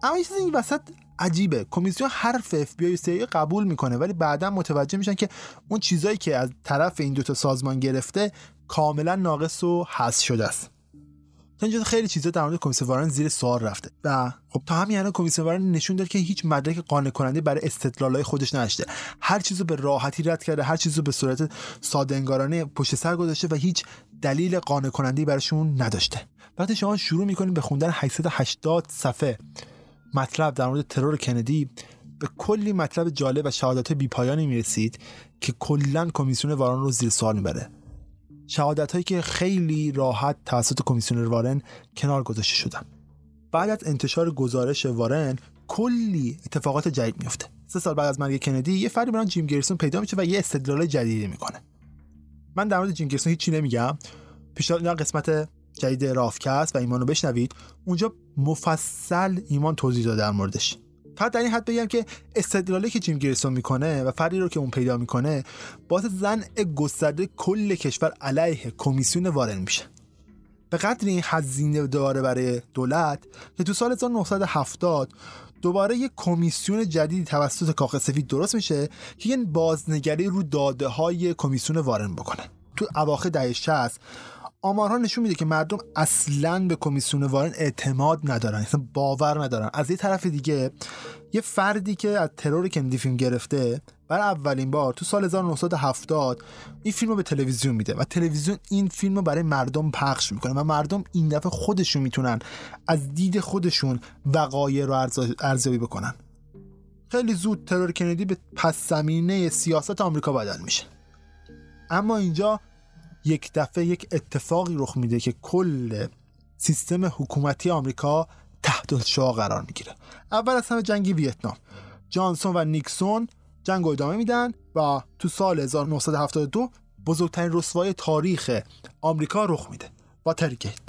اما یه چیزی این وسط عجیبه. کمیسیون حرف اف بی آی و CIA قبول می‌کنه ولی بعدا متوجه میشن که اون چیزایی که از طرف این دوتا سازمان گرفته کاملا ناقص و حذف شده است. تا اینجا خیلی چیزا در مورد کمیسیون وارن زیر سوال رفته و خب تا همین الان کمیسیون وارن نشون داد که هیچ مدرک قانع کننده برای استدلالای خودش نداشته. هر چیزو به راحتی رد کرده هر چیزو به صورت ساده انگارانه پشت سر گذاشته و هیچ دلیل قانع کننده براشون نداشته. وقتی شما شروع می‌کنید به خوندن 880 صفحه مطلب در مورد ترور کندی به کلی مطلب جالب و شهادت بیپایانی می‌رسید که کلا کمیسیون وارن رو زیر سوال می‌بره. شهادت هایی که خیلی راحت توسط کمیسیون وارن کنار گذاشته شدن. بعد از انتشار گزارش وارن کلی اتفاقات جدید میفته سه سال بعد از مرگ کندی یه فردی بران جیم گریسون پیدا میشه و یه استدلال جدیدی می‌کنه. من در مورد جیم گریسون هیچی نمیگم. پیشنهاد قسمت جدید رافکست و ایمانو بشنوید. اونجا مفصل ایمان توضیح داده در موردش. فقط در این حد بگم که استدلالی که جیم گریسون می‌کنه و فردی رو که اون پیدا می‌کنه باعث زن گسترده کل کشور علیه کمیسیون وارن میشه. به قدر این هزینه داره برای دولت که تو سال 1970 دوباره یک کمیسیون جدیدی توسط کاخ سفید درست میشه که یه بازنگری رو داده های کمیسیون وارن بکنه. تو اواخر دهه 60 آمارها نشون میده که مردم اصلا به کمیسیون وارن اعتماد ندارن اصلا باور ندارن. از یه طرف دیگه یه فردی که از ترور کندی فیلم گرفته برای اولین بار تو سال 1970 این فیلم رو به تلویزیون میده و تلویزیون این فیلم رو برای مردم پخش می‌کنه و مردم این دفعه خودشون می‌تونن از دید خودشون وقایع رو ارزیابی بکنن. خیلی زود ترور کندی به پس زمینه سیاست آمریکا بدل میشه. اما اینجا یک دفعه یک اتفاقی رخ میده که کل سیستم حکومتی آمریکا تحت شعا قرار می‌گیره. اول از همه جنگ ویتنام. جانسون و نیکسون جنگ رو ادامه میدن و تو سال 1972 بزرگترین رسوای تاریخ آمریکا رخ میده. واترگیت.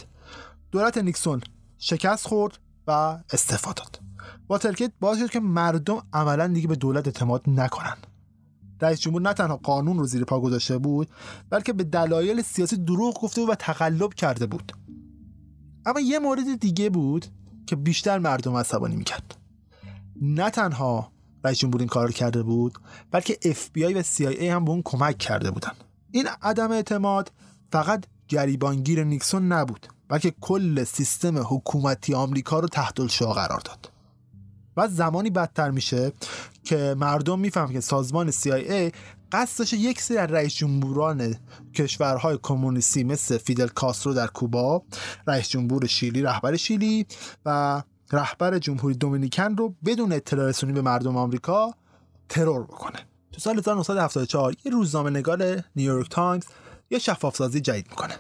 دولت نیکسون شکست خورد و استعفا داد. واترگیت باعث شد که مردم عملا دیگه به دولت اعتماد نکنن. رئیس جمهور نه تنها قانون رو زیر پا گذاشته بود بلکه به دلایل سیاسی دروغ گفته بود و تقلب کرده بود. اما یه مورد دیگه بود که بیشتر مردم عصبانی می‌کرد. نه تنها رئیس جمهور این کار رو کرده بود بلکه FBI و CIA هم به اون کمک کرده بودن. این عدم اعتماد فقط گریبانگیر نیکسون نبود بلکه کل سیستم حکومتی آمریکا رو تحت الشعا قرار داد. و زمانی بدتر میشه که مردم می‌فهمن که سازمان CIA قصد داشته یک سری از رئیس جمهوران کشورهای کمونیستی مثل فیدل کاسترو در کوبا رئیس جمهور شیلی رهبر شیلی و رهبر جمهوری دومینیکن رو بدون اطلاع رسونی به مردم آمریکا ترور بکنه. تو سال 1974 یه روزنامه نگار نیویورک تایمز یه شفاف سازی جدید می‌کنه.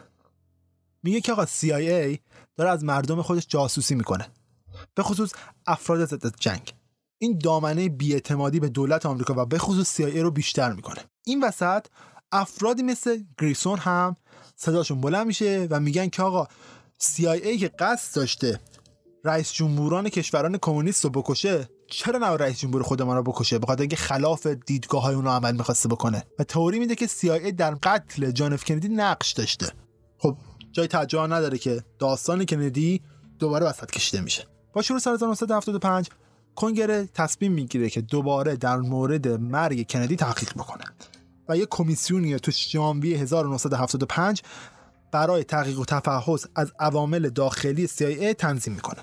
میگه که آقا CIA داره از مردم خودش جاسوسی می‌کنه. به خصوص افراد ضد جنگ. این دامنه بیاعتمادی به دولت آمریکا و به خصوص CIA رو بیشتر می‌کنه. این وسط افرادی مثل گریسون هم صداشون بلند میشه و میگن که آقا CIA که قصد داشته رئیس جمهوران کشوران کمونیست رو بکشه چرا نه رئیس جمهور خودمان رو بکشه؟ بخاطر اینکه خلاف دیدگاه های اونو عمل می‌خواسته بکنه. و تئوری میده که CIA در قتل جان اف کندی نقش داشته. خب جای تعجب نداره که داستان کندی دوباره وسط کشیده میشه. با شروع سال 1975 کنگره تصمیم می‌گیره که دوباره در مورد مرگ کندی تحقیق بکنه و یه کمیسیونی تو ژانویه 1975 برای تحقیق و تفحص از عوامل داخلی CIA تنظیم می‌کنه.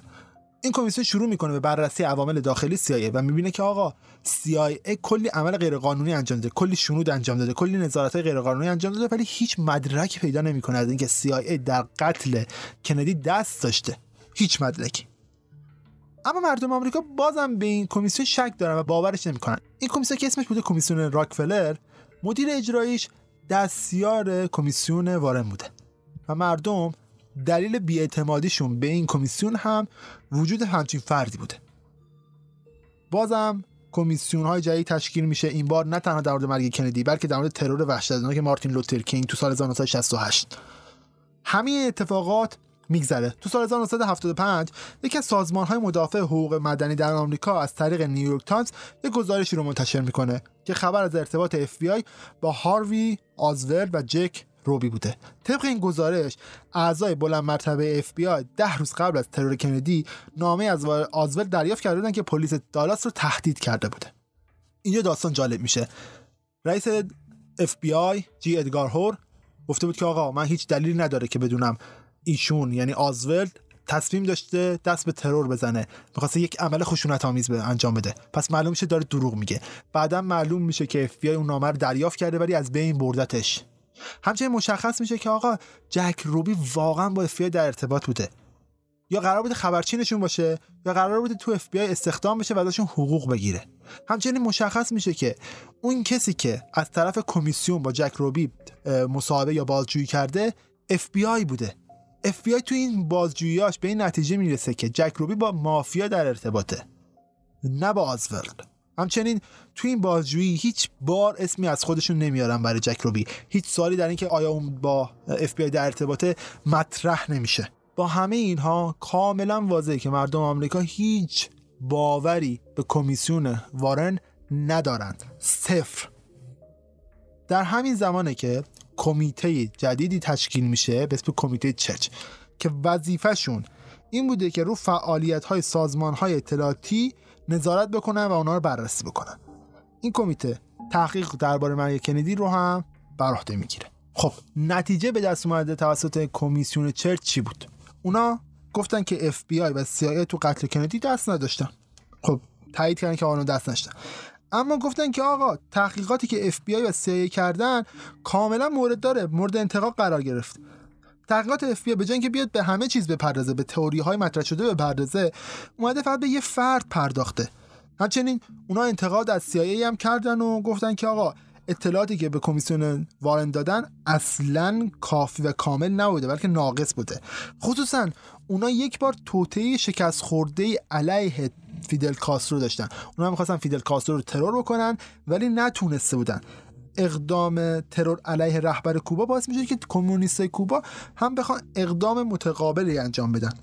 این کمیسیون شروع می‌کنه به بررسی عوامل داخلی CIA و می‌بینه که آقا CIA کلی عمل غیرقانونی انجام داده کلی شنود انجام داده کلی نظارت غیرقانونی انجام داده ولی هیچ مدرکی پیدا نمی‌کنه از اینکه CIA در قتل کندی دست داشته. هیچ مدرکی. اما مردم آمریکا بازم به این کمیسیون شک دارن و باورش نمی‌کنن. این کمیسیون که اسمش بوده کمیسیون راکفلر مدیر اجراییش دستیار کمیسیون وارن بوده. و مردم دلیل بیاعتمادیشون به این کمیسیون هم وجود همچین فردی بوده. بازم کمیسیون های جدید تشکیل میشه. این بار نه تنها در مورد مرگ کندی بلکه در مورد ترور وحشتناک مارتین لوتر کینگ تو سال 1968 همین اتفاقات میگذره. تو سال 1975 یکی از سازمان های مدافع حقوق مدنی در آمریکا از طریق نیویورک تایمز یک گزارشی رو منتشر می‌کنه که خبر از ارتباط FBI با هاروی آزور و جک روبی بوده. طبق این گزارش اعضای بلند مرتبه FBI ده روز قبل از ترور کندی نامه از آزور دریافت کرده بودن که پلیس دالاس رو تهدید کرده بوده. اینجا داستان جالب میشه. رئیس FBI جی ادگار هور گفته بود که آقا من هیچ دلیلی نداره که بدونم ایشون یعنی آزولد تصمیم داشته دست به ترور بزنه. می‌خواسته یک عمل خشونت آمیز به انجام بده. پس معلوم میشه داره دروغ میگه. بعدا معلوم میشه که FBI اون نامه رو دریافت کرده ولی از بین بردتش. همچنین مشخص میشه که آقا جک روبی واقعا با FBI در ارتباط بوده. یا قرار بوده خبرچینشون باشه یا قرار بوده تو FBI استخدام بشه و ازشون حقوق بگیره. همچنین مشخص میشه که اون کسی که از طرف کمیسیون با جک روبی مصاحبه یا بازجویی کرده FBI بوده. FBI تو این بازجوییاش به این نتیجه می‌رسه که جک روبی با مافیا در ارتباطه نه با آزولد همچنین تو این بازجویی هیچ بار اسمی از خودشون نمیارن برای جک روبی. هیچ سوالی در اینکه آیا اون با FBI در ارتباطه مطرح نمیشه. با همه اینها کاملا واضحه که مردم آمریکا هیچ باوری به کمیسیون وارن ندارند. صفر. در همین زمانه که کمیته جدیدی تشکیل میشه به اسم کمیته چرچ که وظیفهشون این بوده که رو فعالیت های سازمان های اطلاعاتی نظارت بکنن و اونا رو بررسی بکنن. این کمیته تحقیق درباره مرگ کندی رو هم بر عهده می‌گیره. خب نتیجه به دست اومده توسط کمیسیون چرچ چی بود؟ اونا گفتن که FBI و CIA تو قتل کندی دست نداشتن. خب تایید کردن که آنو دست نداشتن اما گفتن که آقا تحقیقاتی که FBI و CIA کردن کاملا مورد داره مورد انتقاد قرار گرفت. تحقیقات FBI به جای که بیاد به همه چیز بپردازه به تئوری های مطرح شده بپردازه اومده فقط به یه فرد پرداخته. همچنین اونا انتقاد از CIA هم کردن و گفتن که آقا اطلاعاتی که به کمیسیون وارن دادن اصلا کافی و کامل نبوده بلکه ناقص بوده. خصوصا اونا یک بار توطئه شکست خورده علیه فیدل کاسترو داشتن. اونا می‌خواستن فیدل کاسترو رو ترور بکنن ولی نتونسته بودن. اقدام ترور علیه رهبر کوبا باعث میشه که کمونیست کوبا هم بخوان اقدام متقابلی انجام بدن.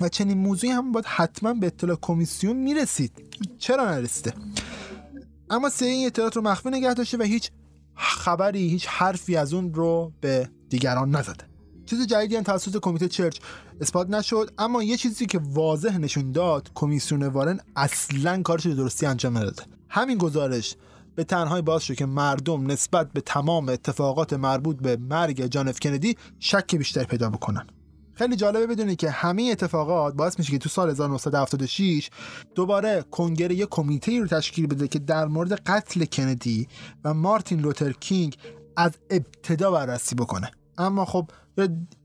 و چنین موضوعی هم باید حتما به اطلاع کمیسیون می‌رسید. چرا نرسیده؟ اما سه این اطلاعات رو مخفی نگه داشته و هیچ خبری هیچ حرفی از اون رو به دیگران نزده. چیز جدیدی هم توسط کمیته چرچ اثبات نشد اما یه چیزی که واضح نشون داد کمیسیون وارن اصلا کارش رو درستی انجام نداده. همین گزارش به تنهایی باعث شد که مردم نسبت به تمام اتفاقات مربوط به مرگ جان اف کندی شک بیشتر پیدا بکنن. خیلی جالبه بدونید که همه اتفاقات باعث میشه که تو سال 1976 دوباره کنگره یه کمیته رو تشکیل بده که در مورد قتل کندی و مارتین لوتر کینگ از ابتدا بررسی بکنه. اما خب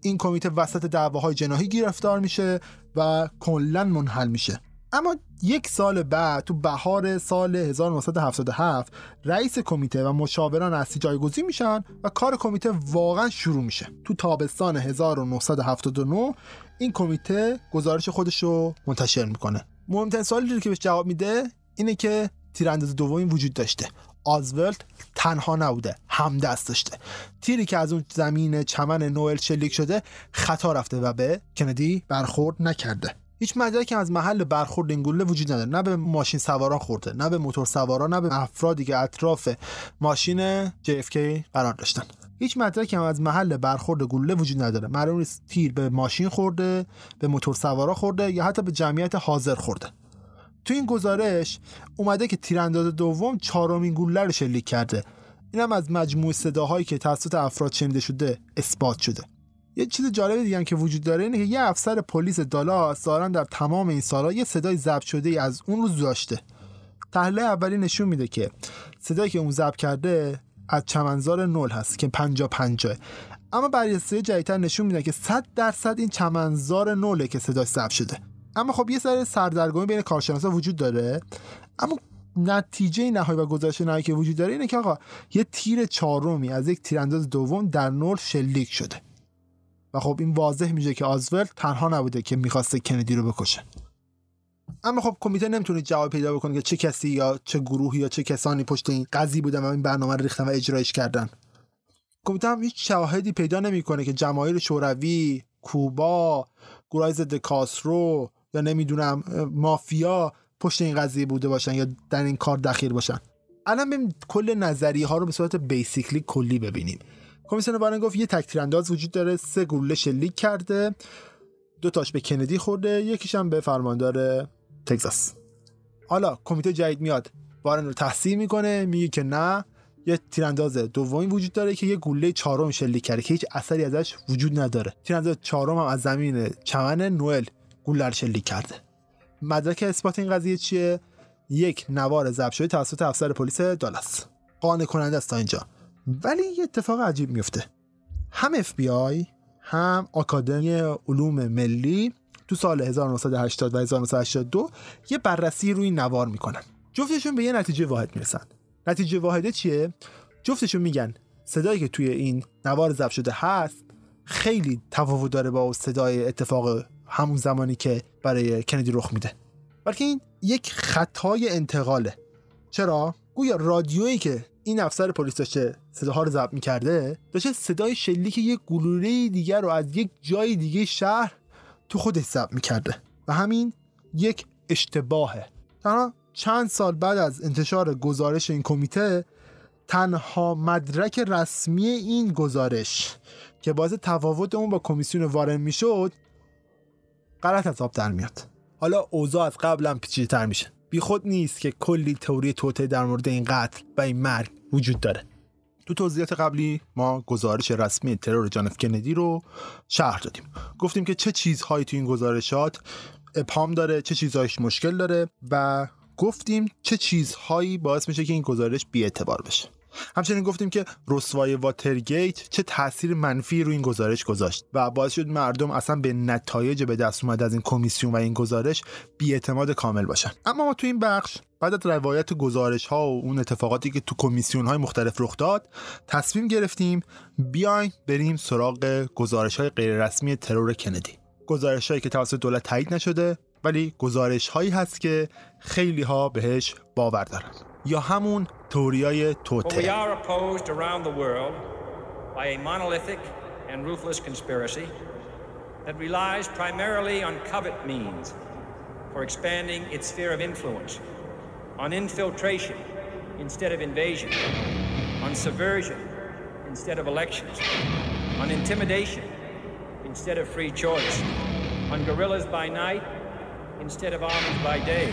این کمیته وسط دعواهای جناحی گرفتار میشه و کلا منحل میشه. اما یک سال بعد تو بهار سال 1977 رئیس کمیته و مشاوران اصلی جایگزین میشن و کار کمیته واقعا شروع میشه. تو تابستان 1979 این کمیته گزارش خودش رو منتشر می‌کنه. مهمترین سوالی که بهش جواب میده اینه که تیرانداز دومی وجود داشته. آزولت تنها نبوده هم دست داشته. تیری که از اون زمین چمن نوئل شلیک شده خطا رفته و به کندی برخورد نکرده. هیچ مدرکی از محل برخورد این گلوله وجود نداره. نه به ماشین سواران خورده نه به موتور سواران نه به افرادی که اطراف ماشین JFK قرار داشتن. هیچ مدرکی هم از محل برخورد گلوله وجود نداره. معلوم نیست تیر به ماشین خورده به موتور سوارا خورده یا حتی به جمعیت حاضر خورده. تو این گزارش اومده که تیرانداز دوم چهارمین گلوله رو شلیک کرده. اینم از مجموع صداهایی که توسط افراد شنیده شده اثبات شده. یه چیز جالب دیگه که وجود داره اینه که یه افسر پلیس دالاس ظاهرا در تمام این سالها یه صدای ضبط شده ای از اون روز داشته. تحلیل اولی نشون میده که صدایی که اون ضبط کرده از چمنزار نول هست که 50 50 اما بررسی جدیدتر نشون میده که 100 درصد این چمنزار نوله که صداش ضبط شده. اما خب یه سر سردرگمی بین کارشناسا وجود داره. اما نتیجه نهایی و گزارش نهایی که وجود داره اینه که آقا یه تیر چهارمی از یک تیرانداز دوم در نول شلیک شده. و خب این واضح میشه که آزولت تنها نبوده که می‌خواسته کندی رو بکشه. اما خب کمیته نمی‌تونه جواب پیدا بکنه که چه کسی یا چه گروهی یا چه کسانی پشت این قضیه بودن و این برنامه رو ریختن و اجرایش کردن. کمیته هم هیچ شواهدی پیدا نمی‌کنه که جماهیر شوروی کوبا گروه ضد کاسرو یا نمی‌دونم مافیا پشت این قضیه بوده باشن یا در این کار دخیل باشن. الان ببین کل نظریه ها رو به صورت بیسیکلی کلی ببینیم. کمیسیون وارن گفت یه تک انداز وجود داره سه گلوله شلیک کرده دو تاش به کندی خورده یکیش هم به فرماندار تگزاس. حالا کمیته جدید میاد وارن رو تحصیل می‌کنه میگه که نه یه تیرانداز دومی وجود داره که یه گوله چهارم شلیک کرده که هیچ اثری ازش وجود نداره. تیرانداز چهارم هم از زمین چمن نوئل. گوله شلیک کرده. مدرک اثبات این قضیه چیه؟ یک نوار ضبط شده توسط افسر پلیس دالاس. قانع کننده است تا اینجا. ولی یه اتفاق عجیب میفته هم اف بی آی هم آکادمی علوم ملی تو سال 1980 و 1982 یه بررسی روی نوار می‌کنن. جفتشون به یه نتیجه واحد می‌رسن. نتیجه واحده چیه؟ جفتشون میگن صدایی که توی این نوار ضبط شده هست خیلی تفاوت داره با صدای اتفاق همون زمانی که برای کندی رخ میده. بلکه این یک خطای انتقاله. چرا؟ گویا رادیویی که این افسر پلیس داشته صداها رو ضبط می‌کرده داشته صدای شلیک یک گلوله دیگر رو از یک جای دیگه شهر تو خودش ضبط می‌کرده. و همین یک اشتباهه. تنها چند سال بعد از انتشار گزارش این کمیته تنها مدرک رسمی این گزارش که باعث تفاوت اون با کمیسیون وارن می‌شد غلط از آب در میاد. حالا اوضاع از قبلا پیچیده تر میشه بیخود نیست که کلی تئوری توته در مورد این قتل و این مرگ وجود داره. تو توضیحات قبلی ما گزارش رسمی ترور جانف کندی رو شهر دادیم. گفتیم که چه چیزهایی تو این گزارشات ابهام داره چه چیزهایش مشکل داره و گفتیم چه چیزهایی باعث میشه که این گزارش بیاعتبار بشه. همچنین گفتیم که رسوای واترگیت چه تاثیر منفی روی این گزارش گذاشت و باعث شد مردم اصلا به نتایج به دست اومد از این کمیسیون و این گزارش بیاعتماد کامل باشن. اما ما تو این بخش بعد از روایت گزارش ها و اون اتفاقاتی که تو کمیسیون های مختلف رخ داد تصمیم گرفتیم بیاین بریم سراغ گزارش های غیررسمی ترور کندی. گزارش هایی که توسط دولت تایید نشده ولی گزارش هایی هست که خیلی ها بهش باور دارن. یا همون توریای توته we are opposed around the world by a monolithic and ruthless conspiracy that relies primarily on covert means for expanding its sphere of influence, on infiltration instead of invasion, on subversion instead of elections, on intimidation instead of free choice, on guerrillas by night instead of armies by day.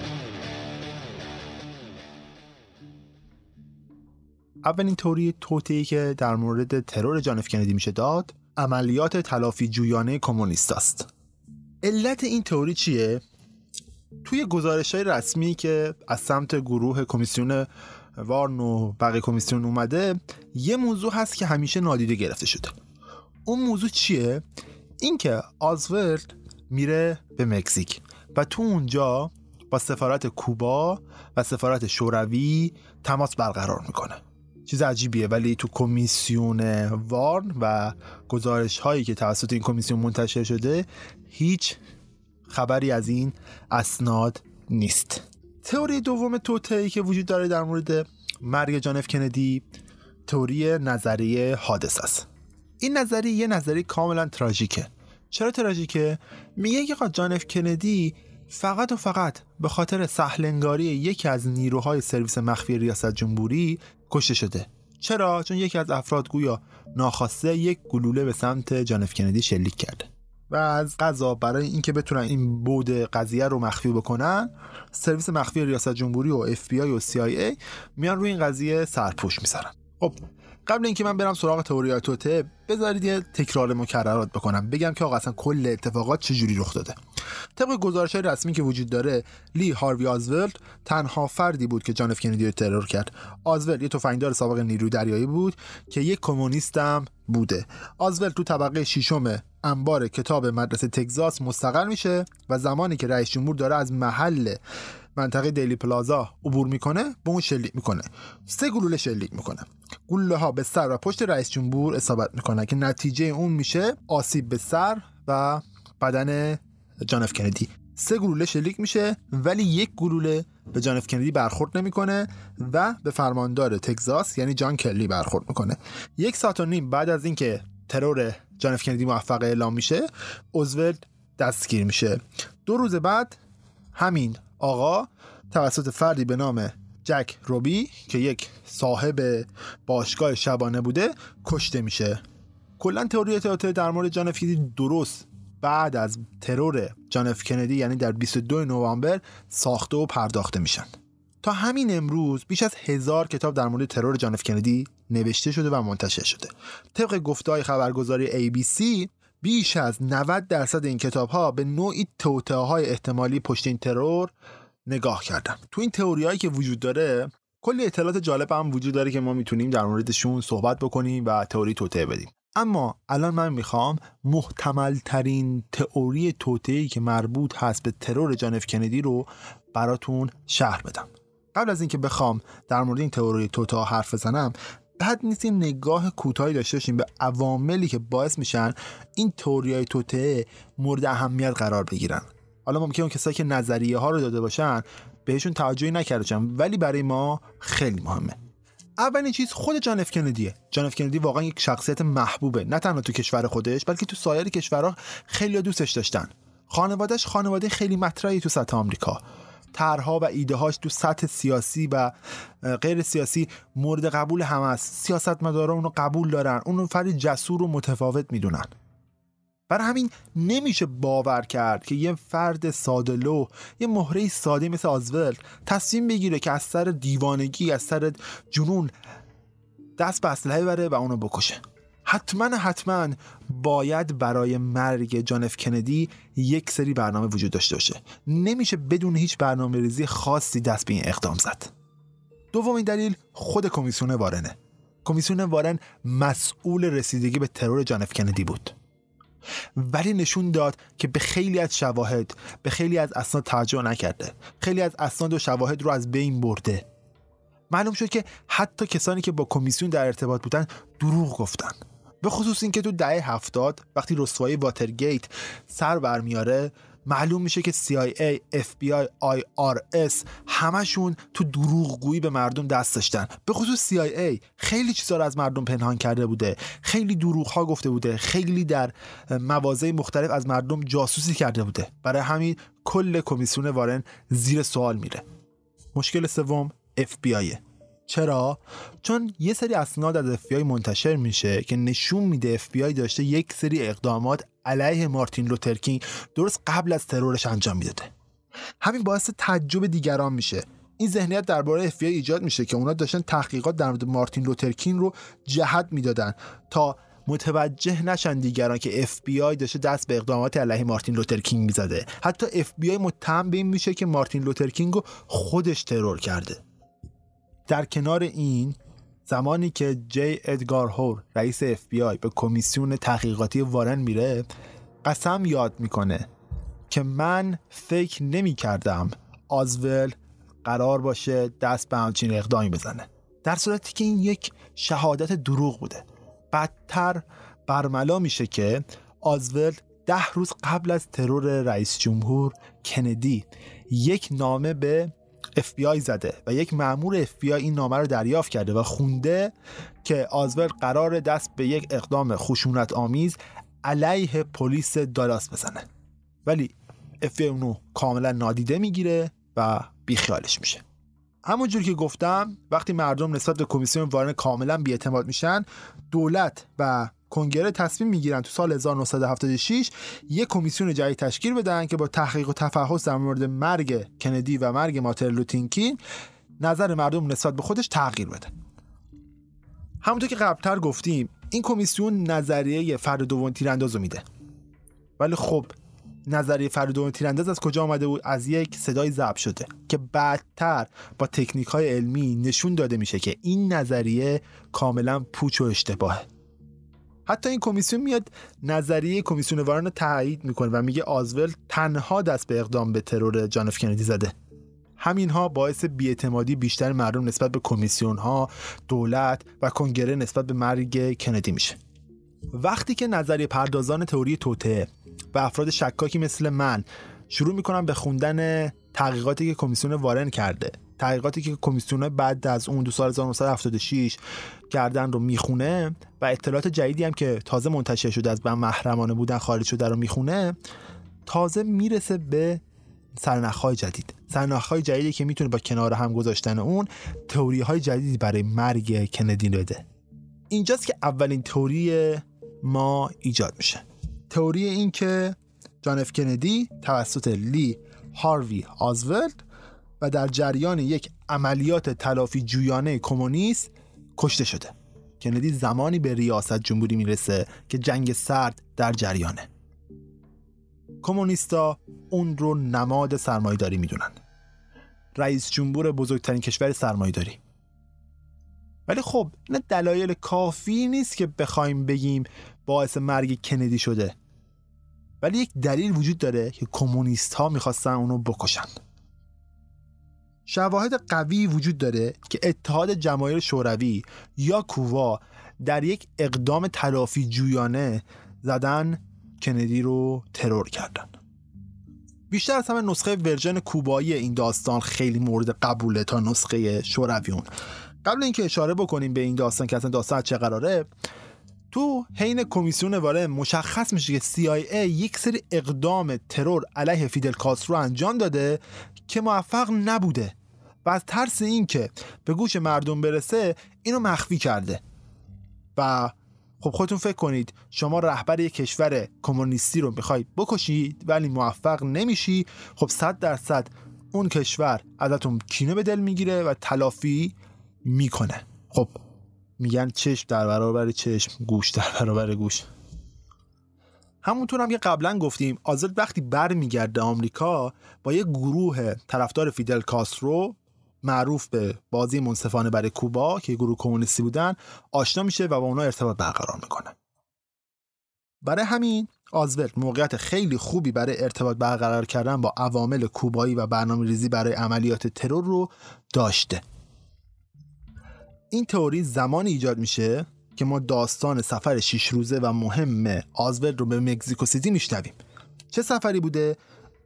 اولین توری توطئه‌ای که در مورد ترور جان اف کندی میشه داد عملیات تلافی جویانه کمونیست است. علت این تئوری چیه؟ توی گزارش های رسمی که از سمت گروه کمیسیون وارن و بقیه کمیسیون اومده یه موضوع هست که همیشه نادیده گرفته شده. اون موضوع چیه؟ اینکه آزورد میره به مکزیک و تو اونجا با سفارت کوبا و سفارت شوروی تماس برقرار می‌کنه. چیز عجیبیه ولی تو کمیسیون وارن و گزارش هایی که توسط این کمیسیون منتشر شده هیچ خبری از این اسناد نیست. تئوری دوم توتهی که وجود داره در مورد مرگ جان اف کندی تئوری نظریه حادث است. این نظریه یه نظریه کاملا تراژیکه. چرا تراژیکه؟ میگه که جان اف کندی فقط و فقط به خاطر سهلنگاری یکی از نیروهای سرویس مخفی ریاست جمهوری کشته شده. چرا؟ چون یکی از افراد گویا ناخواسته یک گلوله به سمت جان اف کندی شلیک کرده. و از قضا برای اینکه بتونن این قضیه رو مخفی بکنن سرویس مخفی ریاست جمهوری و اف بی آی و سی آی ای میان روی این قضیه سرپوش می‌ذارن. خب قبل اینکه من برم سراغ تئوری توطئه بذارید یه تکرار مکررات بکنم. بگم که آقا اصلا کل اتفاقات چجوری رخ داده. طبق گزارش رسمی که وجود داره لی هاروی آزولد تنها فردی بود که جان اف کندی رو ترور کرد. آزولد یه تفنگدار سابق نیروی دریایی بود که یک کمونیست هم بوده. آزولد تو طبقه ششم انبار کتاب مدرسه تگزاس مستقر میشه و زمانی که رئیس جمهور داره از محل منطقه دیلی پلازا عبور می‌کنه به اون شلیک می‌کنه. سه گلوله شلیک می‌کنه. گلوله ها به سر و پشت رئیس جمهور اصابت می‌کنه که نتیجه اون میشه آسیب به سر و بدن جان اف کندی. سه گلوله شلیک میشه ولی یک گلوله به جان اف کندی برخورد نمی‌کنه و به فرماندار تگزاس یعنی جان کانلی برخورد می‌کنه. یک ساعت و نیم بعد از اینکه ترور جان اف کندی موفق اعلام میشه اوزولد دستگیر میشه. دو روز بعد همین آقا توسط فردی به نام جک روبی که یک صاحب باشگاه شبانه بوده کشته میشه. کلا تئوری تئاتر در مورد جان کندی درست. بعد از ترور جان اف کندی یعنی در 22 نوامبر ساخته و پرداخته میشن. تا همین امروز بیش از هزار کتاب در مورد ترور جان اف کندی نوشته شده و منتشر شده. طبق گفتهای خبرگزاری ABC بیش از 90 درصد این کتاب ها به نوعی توته های احتمالی پشت این ترور نگاه کردن تو این تئوری هایی که وجود داره کلی اطلاعات جالب هم وجود داره که ما می‌تونیم در موردشون صحبت بکنیم و تئوری توته بدیم. اما الان من می‌خوام محتمل ترین تئوری توته که مربوط هست به ترور جان اف کندی رو براتون شهر بدم. قبل از اینکه بخوام در مورد این تئوری توته حرف بزنم بد نیست این نگاه کوتاهی داشته باشیم به عواملی که باعث میشن این تئوریای توته مورد اهمیت قرار بگیرن. حالا ممکنه اون کسایی که نظریه ها رو داده باشن بهشون توجهی نکرده باشن ولی برای ما خیلی مهمه. اولین چیز خود جان اف کندیه جان اف کندی واقعا یک شخصیت محبوبه. نه تنها تو کشور خودش بلکه تو سایر کشورها خیلی دوستش داشتن. خانوادهش خانواده خیلی مطرحی تو سطح آمریکا. طرحها و ایده هاش تو سطح سیاسی و غیر سیاسی مورد قبول همه است. سیاستمدارا اونو قبول دارن. اونو فرد جسور و متفاوت می‌دونن. برای همین نمیشه باور کرد که یه فرد سادلو یه مهره ساده مثل آزول تصمیم بگیره که از سر دیوانگی از سر جنون دست به اسلحه بره و اونو بکشه. حتما حتما باید برای مرگ جان اف کندی یک سری برنامه وجود داشته باشه. نمیشه بدون هیچ برنامه ریزی خاصی دست به این اقدام زد. دومین دلیل خود کمیسیون وارنه. کمیسیون وارن مسئول رسیدگی به ترور جان اف کندی بود. ولی نشون داد که به خیلی از شواهد به خیلی از اسناد توجه نکرده. خیلی از اسناد و شواهد رو از بین برده. معلوم شد که حتی کسانی که با کمیسیون در ارتباط بودن دروغ گفتن. به خصوص اینکه تو دهه هفتاد وقتی رسوایی واترگیت سر برمیاره معلوم میشه که CIA, FBI, IRS همشون تو دروغگویی به مردم دست داشتن. به خصوص CIA خیلی چیزا رو از مردم پنهان کرده بوده. خیلی دروغ ها گفته بوده. خیلی در مواضع مختلف از مردم جاسوسی کرده بوده. برای همین کل کمیسیون وارن زیر سوال میره. مشکل سوم FBI چرا؟ چون یه سری اسناد از FBI منتشر میشه که نشون میده FBI داشته یک سری اقدامات علیه مارتین لوترکینگ درست قبل از ترورش انجام می‌داده. همین باعث تعجب دیگران میشه. این ذهنیت درباره FBI ایجاد میشه که اونا داشتن تحقیقات در مورد مارتین لوترکینگ رو جهت می‌دادن تا متوجه نشن دیگران که FBI داشته دست به اقدامات علیه مارتین لوترکینگ می‌زده. حتی FBI متهم به این میشه که مارتین لوترکینگ رو خودش ترور کرده. در کنار این زمانی که جی ادگار هوور رئیس اف بی آی به کمیسیون تحقیقاتی وارن میره قسم یاد می‌کنه که من فکر نمی کردم آزول قرار باشه دست به همچین اقدامی بزنه. در صورتی که این یک شهادت دروغ بوده. بدتر برملا میشه که آزول ده روز قبل از ترور رئیس جمهور کندی یک نامه به FBI زده و یک مأمور FBI این نامه رو دریافت کرده و خونده که آزول قرار دست به یک اقدام خشونت آمیز علیه پلیس دالاس بزنه. ولی FBI اونو کاملا نادیده می‌گیره و بیخیالش میشه. همونجور که گفتم وقتی مردم نسبت به کمیسیون وارن کاملا بیاعتماد میشن دولت و کنگره تصمیم می‌گیرن تو سال 1976 یک کمیسیون جدید تشکیل بدن که با تحقیق و تفحص در مورد مرگ کندی و مرگ مارتین لوتینکین نظر مردم نسبت به خودش تغییر بده. همونطور که قبلتر گفتیم این کمیسیون نظریه فرد دوم تیرانداز میده. ولی خب نظریه فرد دوم تیرانداز از کجا آمده بود؟ از یک صدای ضبط شده که بعدتر با تکنیک های علمی نشون داده میشه که این نظریه کاملا پوچ و اشتباهه. حتی این کمیسیون میاد نظریه کمیسیون وارن رو تایید می‌کنه و میگه آزول تنها دست به اقدام به ترور جان اف کندی زده همینها باعث بیاعتمادی بیشتر مردم نسبت به کمیسیون ها، دولت و کنگره نسبت به مرگ کندی میشه. وقتی که نظریه پردازان تئوری توته و افراد شکاکی مثل من شروع می‌کنن به خوندن تحقیقاتی که کمیسیون وارن کرده تحقیقاتی که کمیسیون بعد از اون دو سال 1976 کردن رو می‌خونه و اطلاعات جدیدی هم که تازه منتشر شده از من محرمانه بودن خارج شده رو می‌خونه تازه می‌رسه به سرنخهای جدید. سرنخهای جدیدی که می‌تونه با کنار هم گذاشتن اون تئوری های جدیدی برای مرگ کندی بده اینجاست که اولین تئوری ما ایجاد میشه. تئوری این که جان اف کندی توسط لی هاروی آزولد و در جریان یک عملیات تلافی جویانه کمونیست کشته شده. کندی زمانی به ریاست جمهوری می‌رسه که جنگ سرد در جریانه. کمونیستا اون رو نماد سرمایداری می‌دونن. رئیس جمهور بزرگترین کشور سرمایداری ولی خب این دلایل کافی نیست که بخوایم بگیم باعث مرگ کندی شده. ولی یک دلیل وجود داره که کمونیست ها می‌خواستن اونو بکشن. شواهد قوی وجود داره که اتحاد جماهیر شوروی یا کووا در یک اقدام تلافی جویانه زدن کندی رو ترور کردن. بیشتر از همه نسخه ورژن کوبایی این داستان خیلی مورد قبوله تا نسخه شورویش. قبل اینکه اشاره بکنیم به این داستان که اصلا داستان از چه قراره تو حین کمیسیون وارن مشخص میشه که CIA یک سری اقدام ترور علیه فیدل کاسترو انجام داده که موفق نبوده. و از ترس اینکه به گوش مردم برسه اینو مخفی کرده. و خب خودتون فکر کنید شما رهبر یک کشور کمونیستی رو می‌خواید بکشید ولی موفق نمیشی. خب صد درصد اون کشور ازتون کینه به دل می‌گیره و تلافی می‌کنه. خب میگن چشم در برابر چشم گوش در برابر گوش. همونطور هم که قبلا گفتیم آزاد وقتی برمیگرده آمریکا با یک گروه طرفدار فیدل کاسترو معروف به بازی منصفانه برای کوبا که گروه کمونیستی بودن آشنا میشه و با اونا ارتباط برقرار می‌کنه. برای همین آزوالد موقعیت خیلی خوبی برای ارتباط برقرار کردن با عوامل کوبایی و برنامه ریزی برای عملیات ترور رو داشته. این تئوری زمانی ایجاد میشه که ما داستان سفر شیش روزه و مهم آزوالد رو به مکزیکو سیتی میشنویم. چه سفری بوده؟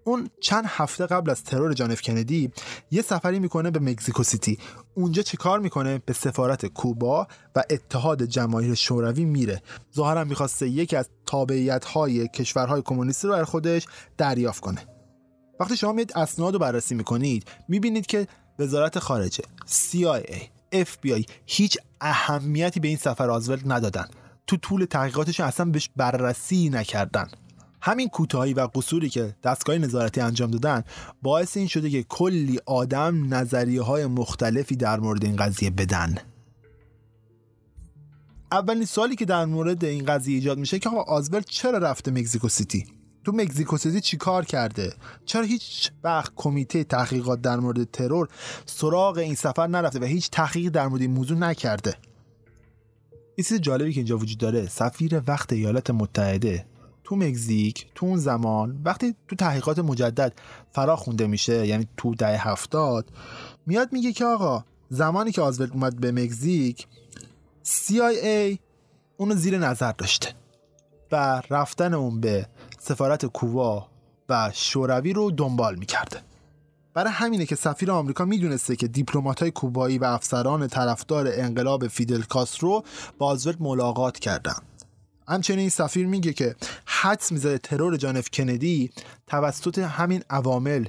اون چند هفته قبل از ترور جان اف کندی یه سفری می‌کنه به مکزیکو سیتی. اونجا چه کار می‌کنه؟ به سفارت کوبا و اتحاد جماهیر شوروی میره. ظاهرا می‌خواسته یکی از تابعیت های کشورهای کمونیستی رو بر خودش دریافت کنه. وقتی شما میید اسناد رو بررسی می‌کنید می‌بینید که وزارت خارجه CIA FBI هیچ اهمیتی به این سفر آزولد ندادن. تو طول تحقیقاتش اصلا بهش بررسی نکردن. همین کوتاهی و قصوری که دستگاه نظارتی انجام دادن باعث این شده که کلی آدم نظریه های مختلفی در مورد این قضیه بدن. اولین سوالی که در مورد این قضیه ایجاد میشه که آقا چرا رفته مکزیکو سیتی؟ تو مکزیکو سیتی چی کار کرده؟ چرا هیچ وقت کمیته تحقیقات در مورد ترور سراغ این سفر نرفته و هیچ تحقیق در مورد این موضوع نکرده؟ یه چیز جالبی که اینجا وجود داره سفیر وقت ایالات متحده تو مکزیک تو اون زمان وقتی تو تحقیقات مجدد فرا خونده میشه یعنی تو دهه هفتاد میاد میگه که آقا زمانی که آزولد اومد به مکزیک CIA اونو زیر نظر داشته و رفتن اون به سفارت کوبا و شوروی رو دنبال می‌کرده. برای همینه که سفیر آمریکا می‌دونسته که دیپلمات‌های کوبایی و افسران طرفدار انقلاب فیدل کاسترو با آزولد ملاقات کردن. همچنین سفیر میگه که حدس می‌زده ترور جان اف کندی توسط همین عوامل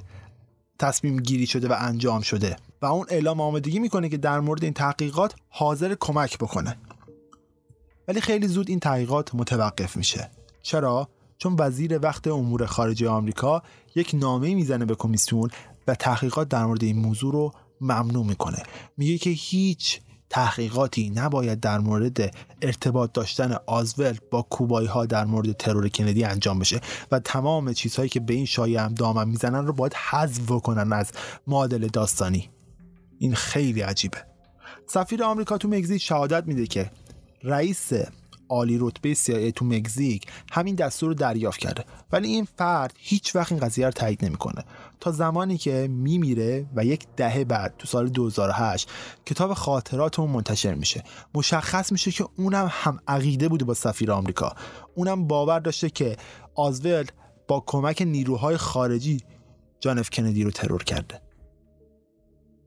تصمیم گیری شده و انجام شده و اون اعلام آمادگی می‌کنه که در مورد این تحقیقات حاضر کمک بکنه. ولی خیلی زود این تحقیقات متوقف میشه. چرا؟ چون وزیر وقت امور خارجه آمریکا یک نامه می‌زنه به کمیسیون و تحقیقات در مورد این موضوع رو ممنوع می‌کنه. میگه که هیچ تحقیقاتی نباید در مورد ارتباط داشتن آزولد با کوبایی ها در مورد ترور کندی انجام بشه و تمام چیزهایی که به این شایعه هم دامن می‌زنن رو باید حذف کنن از معادل داستانی. این خیلی عجیبه. سفیر آمریکا تو مکزیک شهادت میده که رئیس عالی رتبه CIA تو مکزیک همین دستور رو دریافت کرده. ولی این فرد هیچ وقت این قضیه رو تایید نمی‌کنه. تا زمانی که میمیره و یک دهه بعد تو سال 2008 کتاب خاطرات اون منتشر میشه. مشخص میشه که اونم هم عقیده بوده با سفیر آمریکا. اونم باور داشته که آزولد با کمک نیروهای خارجی جان اف کندی رو ترور کرده.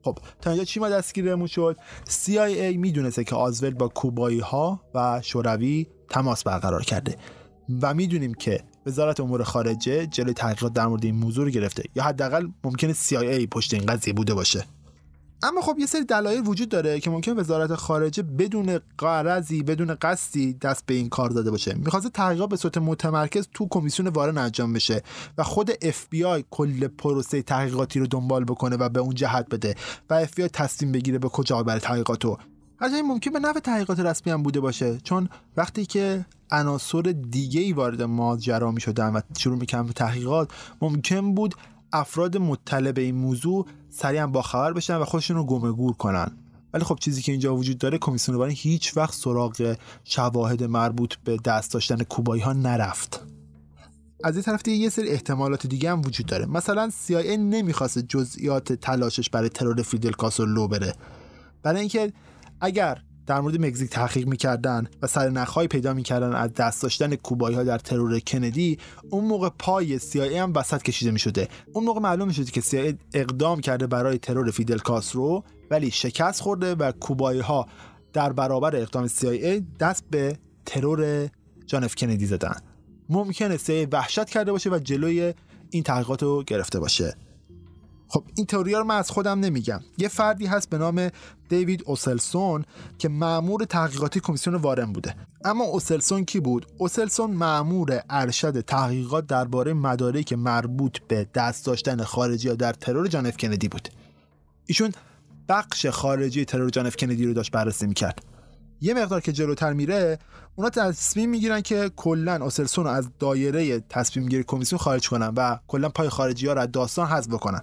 خب تا اینجا چی ما دستگیرمون شد؟ CIA می‌دونسته که آزولد با کوبایی ها و شوروی تماس برقرار کرده و می‌دونیم که وزارت امور خارجه جلوی تحقیقات در مورد این موضوع رو گرفته یا حداقل ممکنه CIA پشت این قضیه بوده باشه. اما خب یه سری دلایل وجود داره که ممکن وزارت خارجه بدون قرضی بدون قصدی دست به این کار داده باشه. می‌خواسته تحقیقات به صورت متمرکز تو کمیسیون وارن انجام بشه و خود FBI کل پروسه تحقیقاتی رو دنبال بکنه و به اون جهت بده و FBI تصمیم بگیره به کجا برای تحقیقاتو. این ممکن به نفع تحقیقات رسمی هم بوده باشه چون وقتی که عناصر دیگه ای وارد ماجرا می شدن و شروع می‌کنن به تحقیقات ممکن بود افراد مطلع به این موضوع سریعا با خبر بشن و خودشون رو گمه گور کنن. ولی خب چیزی که اینجا وجود داره کمیسیون وارن هیچ وقت سراغ شواهد مربوط به دست داشتن کوبایی ها نرفت. از این طرف دیگه یه سری احتمالات دیگه هم وجود داره. مثلا CIA نمی‌خواست جزئیات تلاشش برای ترور فیدل کاسترو لو بره. برای اینکه اگر در مورد مکزیک تحقیق می‌کردن و سر نخهایی پیدا می‌کردن از دست داشتن کوبایی ها در ترور کندی اون موقع پای CIA هم وسط کشیده می‌شده. اون موقع معلوم می‌شده که CIA اقدام کرده برای ترور فیدل کاسترو ولی شکست خورده و کوبایی ها در برابر اقدام CIA دست به ترور جان اف کندی زدن. ممکنه CIA وحشت کرده باشه و جلوی این تحقیقات رو گرفته باشه. خب این تئوری رو من از خودم نمیگم. یه فردی هست به نام دیوید اوسلسون که مامور تحقیقاتی کمیسیون وارن بوده. اما اوسلسون کی بود؟ اوسلسون مامور ارشد تحقیقات درباره مدارکی که مربوط به دست داشتن خارجی ها در ترور جان اف کندی بود. ایشون بخش خارجی ترور جان اف کندی رو داشت بررسی می‌کرد. یه مقدار که جلوتر میره اونا تصمیم می‌گیرن که کلا اوسلسون رو از دایره تصمیم گیری کمیسیون خارج کنن و کلا پای خارجی ها رو از داستان حذف بکنن.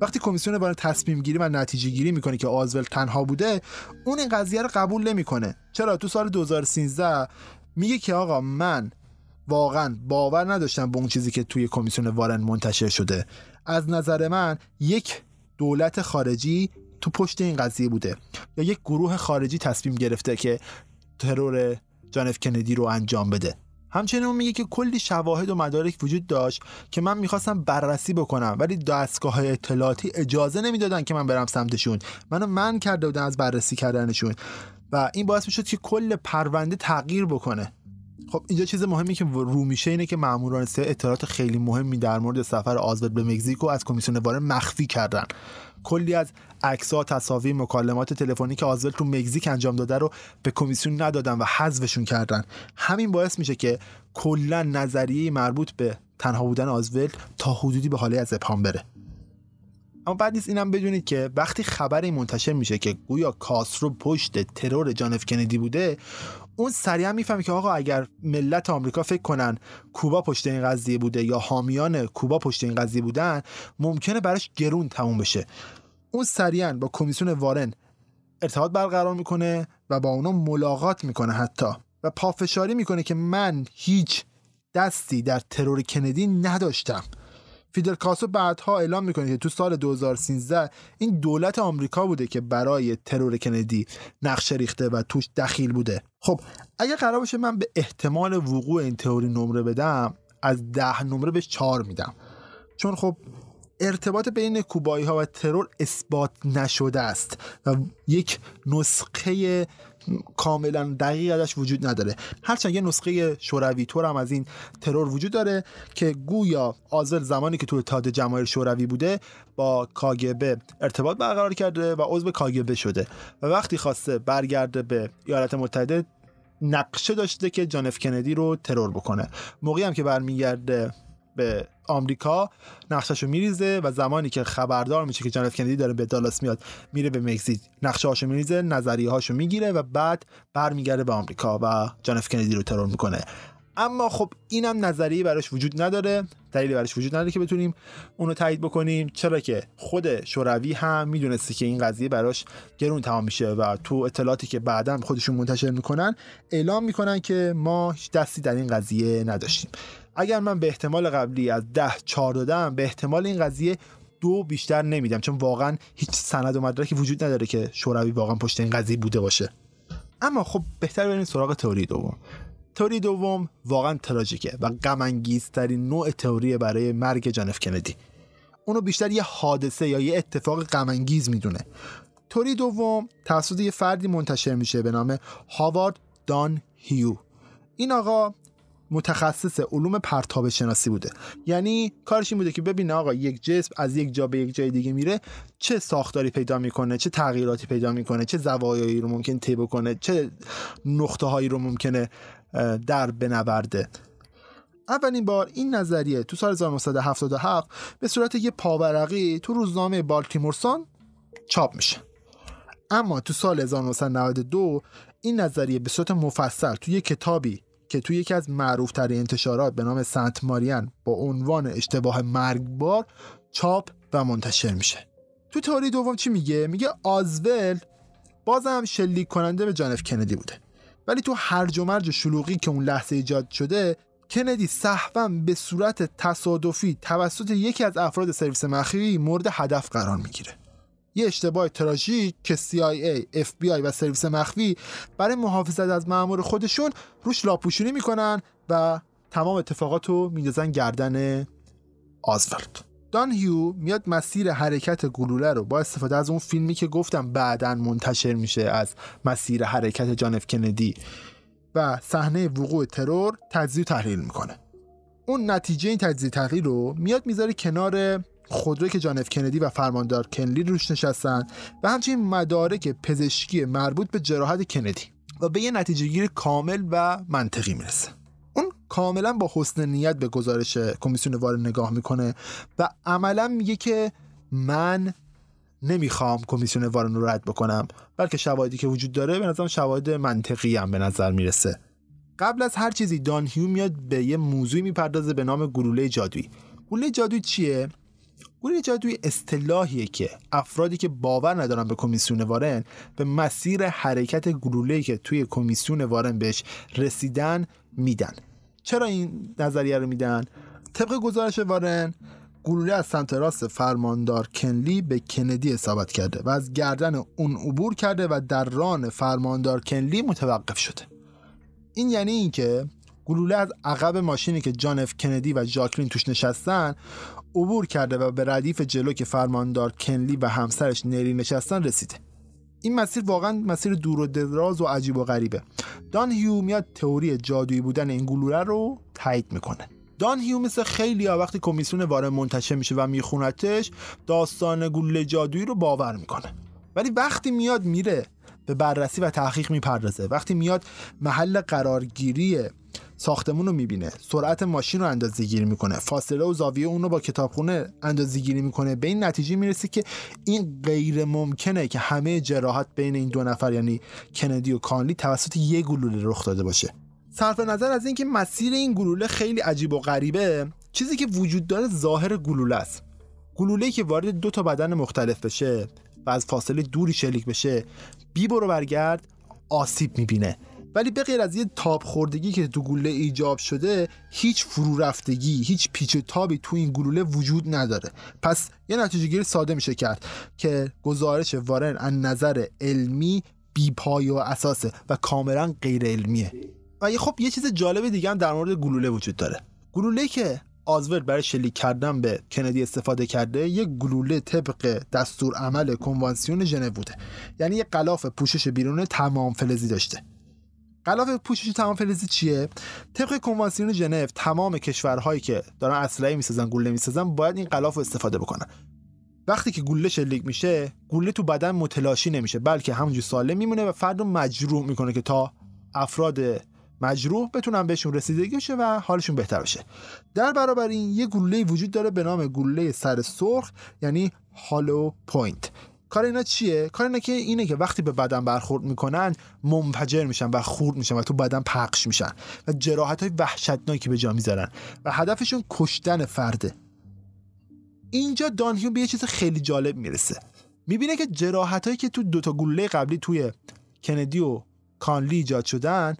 وقتی کمیسیون وارد تصمیم گیری و نتیجه گیری می‌کنه که آزول تنها بوده اون این قضیه رو قبول نمی‌کنه. چرا؟ تو سال 2013 میگه که آقا من واقعا باور نداشتم به اون چیزی که توی کمیسیون وارن منتشر شده. از نظر من یک دولت خارجی تو پشت این قضیه بوده. یا یک گروه خارجی تصمیم گرفته که ترور جان اف کندی رو انجام بده. همچنین اون میگه که کلی شواهد و مدارک وجود داشت که من می‌خواستم بررسی بکنم ولی دستگاه های اطلاعاتی اجازه نمی‌دادن که من برم سمتشون. منو من کرده بودن از بررسی کردنشون. و این باعث می‌شد که کل پرونده تغییر بکنه. خب اینجا چیز مهمی که رو میشه اینه که ماموران سه اطلاعات خیلی مهمی در مورد سفر آزاد به مکزیکو از کمیسیون وارن مخفی کردن. کلی از عکس‌ها تصاویر مکالمات تلفنی که آزول تو مکزیک انجام داده رو به کمیسیون ندادن و حذفشون کردن. همین باعث میشه که کلا نظریه مربوط به تنها بودن آزول تا حدودی به حاله از ابهام بره. اما بعد نیست اینم بدونید که وقتی خبری منتشر میشه که گویا کاسرو پشت ترور جان اف کندی بوده اون سریعا می‌فهمه که آقا اگر ملت آمریکا فکر کنن کوبا پشت این قضیه بوده یا حامیان کوبا پشت این قضیه بودن ممکنه براش گرون تموم بشه. اون سریعا با کمیسیون وارن ارتباط برقرار می‌کنه و با اونا ملاقات می‌کنه حتی. و پافشاری می‌کنه که من هیچ دستی در ترور کندی نداشتم. فیدل کاسترو بعدها اعلام می‌کنه که تو سال 2013 این دولت آمریکا بوده که برای ترور کندی نقشه ریخته و توش دخیل بوده. خب اگر قرار باشه من به احتمال وقوع این تئوری نمره بدم از ده نمره بهش چهار میدم. چون خب ارتباط بین کوبایی ها و ترور اثبات نشده است و یک نسخه کاملا دقیق ازش وجود نداره. هرچند یه نسخه شوروی طور هم از این ترور وجود داره که گویا آزل زمانی که تو اتحاد جماهیر شوروی بوده با کاگبه ارتباط برقرار کرده و عضو کاگبه شده. و وقتی خواسته برگرده به ایالات متحده نقشه داشته که جان اف کندی رو ترور بکنه. موقعی هم که برمیگرده به آمریکا نقشهشو میریزه و زمانی که خبردار میشه که جان اف کندی داره به دالاس میاد میره به مکزیک. نقشه هاشو میریزه نظریه می‌گیره و بعد برمیگرده به آمریکا و جان اف کندی رو ترور می‌کنه. اما خب اینم نظریه براش وجود نداره دلیلی براش وجود نداره که بتونیم اونو تایید بکنیم. چرا که خود شوروی هم می‌دونسته که این قضیه براش گرون تمام میشه و تو اطلاعاتی که بعدا خودشون منتشر می‌کنن اعلام می‌کنن که ما هیچ دستی در این قضیه نداشتیم. اگر من به احتمال قبلی از ده چهار دادم به احتمال این قضیه دو بیشتر نمیدم چون واقعا هیچ سند و مدرکی وجود نداره که شوروی واقعا پشت این قضیه بوده باشه. اما خب بهتر بریم سراغ تئوری دوم. تئوری دوم واقعا تراژیکه و غم ترین نوع تئوری برای مرگ جان اف کندی. اونو بیشتر یه حادثه یا یه اتفاق غم می‌دونه. تئوری دوم توسط یه فردی منتشر میشه به نام هاوارد دان هیو. این آقا متخصص علوم پرتاب شناسی بوده. یعنی کارش این بوده که ببینه آقا یک جسم از یک جا به یک جای دیگه میره چه ساختاری پیدا می‌کنه چه تغییراتی پیدا می‌کنه چه زوایایی رو ممکن طی کنه چه نقطه هایی رو ممکنه در بنورده. اولین بار این نظریه تو سال 1977 به صورت یه پاورقی تو روزنامه بالتیمورسان چاپ میشه. اما تو سال 1992 این نظریه به صورت مفصل تو یه کتابی که توی یکی از معروفترین انتشارات به نام سنت ماریان با عنوان اشتباه مرگبار چاپ و منتشر میشه. تو تئوری دوم چی میگه؟ میگه آزول بازم شلیک کننده به جانف کندی بوده. ولی تو هرج و مرج شلوغی که اون لحظه ایجاد شده کندی صحبا به صورت تصادفی توسط یکی از افراد سرویس مخفی مورد هدف قرار می‌گیره. یه اشتباه تراژیک که CIA, FBI و سرویس مخفی برای محافظت از مأمور خودشون روش لاپوشونی می‌کنن و تمام اتفاقات رو میندازن گردن آزولد دان هیو میاد مسیر حرکت گلوله رو با استفاده از اون فیلمی که گفتم بعدا منتشر میشه از مسیر حرکت جان اف کندی و صحنه وقوع ترور تجزیه تحلیل می‌کنه. اون نتیجه این تجزیه تحلیل رو میاد می‌ذاره کنار خودروی که جان اف کندی و فرماندار کنلی روش نشستن و همچنین مدارک پزشکی مربوط به جراحت کندی. و به یه نتیجه گیر کامل و منطقی می‌رسه. اون کاملا با حسن نیت به گزارش کمیسیون وار نگاه می‌کنه و عملا میگه که من نمی‌خوام کمیسیون وارن رو رد بکنم بلکه شواهدی که وجود داره به نظرم شواهد منطقی هم به نظر می‌رسه. قبل از هر چیزی دان هیو میاد به یه موضوعی می‌پردازه به نام گلوله جادویی. گلوله جادویی چیه؟ گلوله جادویی اصطلاحیه که افرادی که باور ندارن به کمیسیون وارن به مسیر حرکت گلوله که توی کمیسیون وارن بهش رسیدن میدن. چرا این نظریه رو میدن؟ طبق گزارش وارن گلوله از سمت راست فرماندار کنلی به کندی اصابت کرده و از گردن اون عبور کرده و در ران فرماندار کنلی متوقف شده. این یعنی اینکه گلوله از عقب ماشینی که جان اف کندی و ژاکلین توش نشستن عبور کرده و به ردیف جلو که فرماندار کنلی و همسرش نری نشستن رسیده. این مسیر واقعا مسیر دور و دراز و عجیب و غریبه. دان هیو میاد تئوری جادویی بودن این گلوله رو تایید می‌کنه. دان هیو مثل خیلی ها وقتی کمیسیون وارن منتشر میشه و میخونتش داستان گلوله جادویی رو باور می‌کنه. ولی وقتی میاد میره به بررسی و تحقیق می‌پردازه. وقتی میاد محل قرارگیری ساختمون رو می‌بینه سرعت ماشین رو اندازه گیری می‌کنه فاصله و زاویه اون رو با کتابخونه اندازه گیری می‌کنه به این نتیجه می‌رسه که این غیر ممکنه که همه جراحت بین این دو نفر یعنی کندی و کانلی توسط یک گلوله رخ داده باشه. صرف نظر از اینکه مسیر این گلوله خیلی عجیب و غریبه چیزی که وجود داره ظاهر گلوله است. گلوله که وارد دو تا بدن مختلف بشه و از فاصله دوری شلیک بشه بی برو برگرد آسیب می‌بینه. ولی به غیر از یه تاب خوردگی که تو گلوله ایجاب شده هیچ فرو رفتگی هیچ پیچ تابی تو این گلوله وجود نداره. پس یه نتیجه گیری ساده میشه کرد که گزارش وارن از نظر علمی بی پای و اساسه و کاملا غیر علمیه. و خب یه چیز جالب دیگه هم در مورد گلوله وجود داره. گلوله که آزورد برای شلیک کردن به کندی استفاده کرده یک گلوله طبق دستور عمل کنوانسیون ژنو بوده. یعنی یک غلاف پوشش بیرون تمام فلزی داشته. غلاف پوشش تمام فلزی چیه؟ طبق کنوانسیون ژنو تمام کشورهایی که دارن اسلحه می‌سازن گلوله می‌سازن باید این غلاف رو استفاده بکنن. وقتی که گلوله شلیک میشه گلوله تو بدن متلاشی نمیشه بلکه همونجور سالم میمونه و فرد رو مجروح می‌کنه که تا افراد مجروح بتونن بهشون رسیدگی بشه و حالشون بهتر بشه. در برابر این یه گلوله وجود داره به نام گلوله سر سوراخ یعنی hollow point کار اینا چیه؟ کار اینا که اینه که وقتی به بدن برخورد می‌کنن منفجر میشن و خرد میشن و تو بدن پخش میشن و جراحت های وحشتناکی به جا می‌ذارن و هدفشون کشتن فرده. اینجا دانهیو به یه چیز خیلی جالب می‌رسه. می‌بینه که جراحت هایی که تو دوتا گلوله قبلی توی کندی و کانلی ایجاد شدن